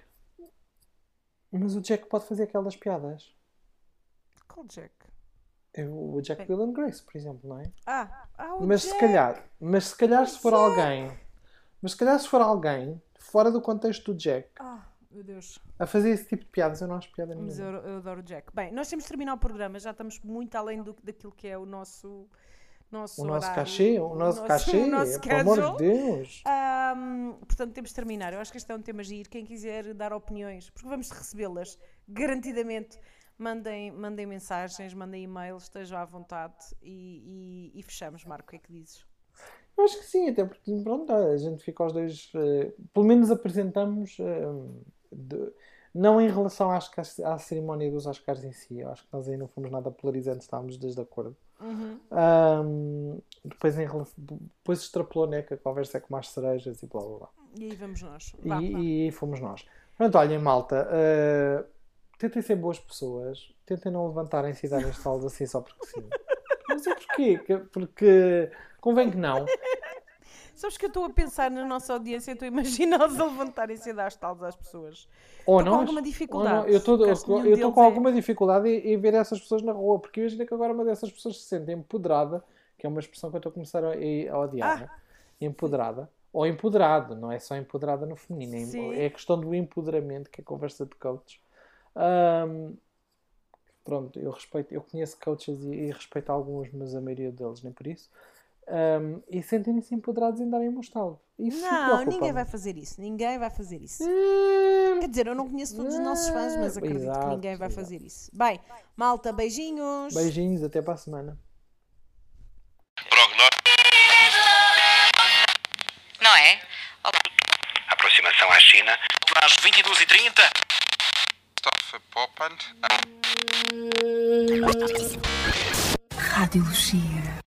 mas o Jack pode fazer aquelas piadas. Qual Jack? Eu, o Jack é. Will and Grace, por exemplo, não é? Ah, ah o mas Jack. se calhar, mas se calhar o se for Jack. alguém, mas se calhar se for alguém fora do contexto do Jack. Ah meu Deus. A fazer esse tipo de piadas, eu não acho piada nenhuma. Mas eu, eu adoro o Jack. Bem, nós temos de terminar o programa, já estamos muito além do, daquilo que é o nosso. Nosso o nosso horário, cachê, o nosso, nosso cachê, [LAUGHS] o nosso pelo amor de Deus. Um, portanto, temos de terminar. Eu acho que este é um tema giro. Quem quiser dar opiniões, porque vamos recebê-las garantidamente. Mandem, mandem mensagens, mandem e-mails, estejam à vontade e, e, e fechamos. Marco, o que é que dizes? Eu acho que sim, até porque pronto, a gente fica aos dois. eh, pelo menos apresentamos. eh, de- não em relação às, à cerimónia dos Oscars em si, eu acho que nós aí não fomos nada polarizantes, estávamos desde acordo. Uhum. Ahm, depois, em depois extrapolou né, que a conversa é com mais cerejas e blá blá blá. E aí vamos nós. Vá, E, vá. e fomos nós. Pronto, olhem, malta, eh, tentem ser boas pessoas, tentem não levantarem-se e darem estalos assim só porque sim. [LAUGHS] Não sei porquê, que- porque convém que não. Sabes que eu estou a pensar na nossa audiência, estou a imaginá-los a levantarem-se e dar estalos às pessoas. Ou Estou com alguma dificuldade, não. Eu estou com é- alguma dificuldade em, em ver essas pessoas na rua, porque imagina que agora uma dessas pessoas se sente empoderada, que é uma expressão que eu estou a começar a, a odiar, Ah. empoderada, ou empoderado, não é só empoderada no feminino, é- Sim. é a questão do empoderamento, que é a conversa de coaches. Ahm, pronto, eu respeito, eu conheço coaches e, e respeito alguns, mas a maioria deles nem por isso. Ahm, e sentem-se empoderados em darem um estalo. Isso Não, ninguém vai fazer isso. Ninguém vai fazer isso. Hum, Quer dizer, eu não conheço todos os nossos fãs, mas acredito que Exato, ninguém vai exato. fazer isso. Bem, malta, beijinhos. Beijinhos, até para a semana. Prognóstico. Não é? Olá. Aproximação à China. Às 22h30. Christoph Poppand. Rádio Lucia.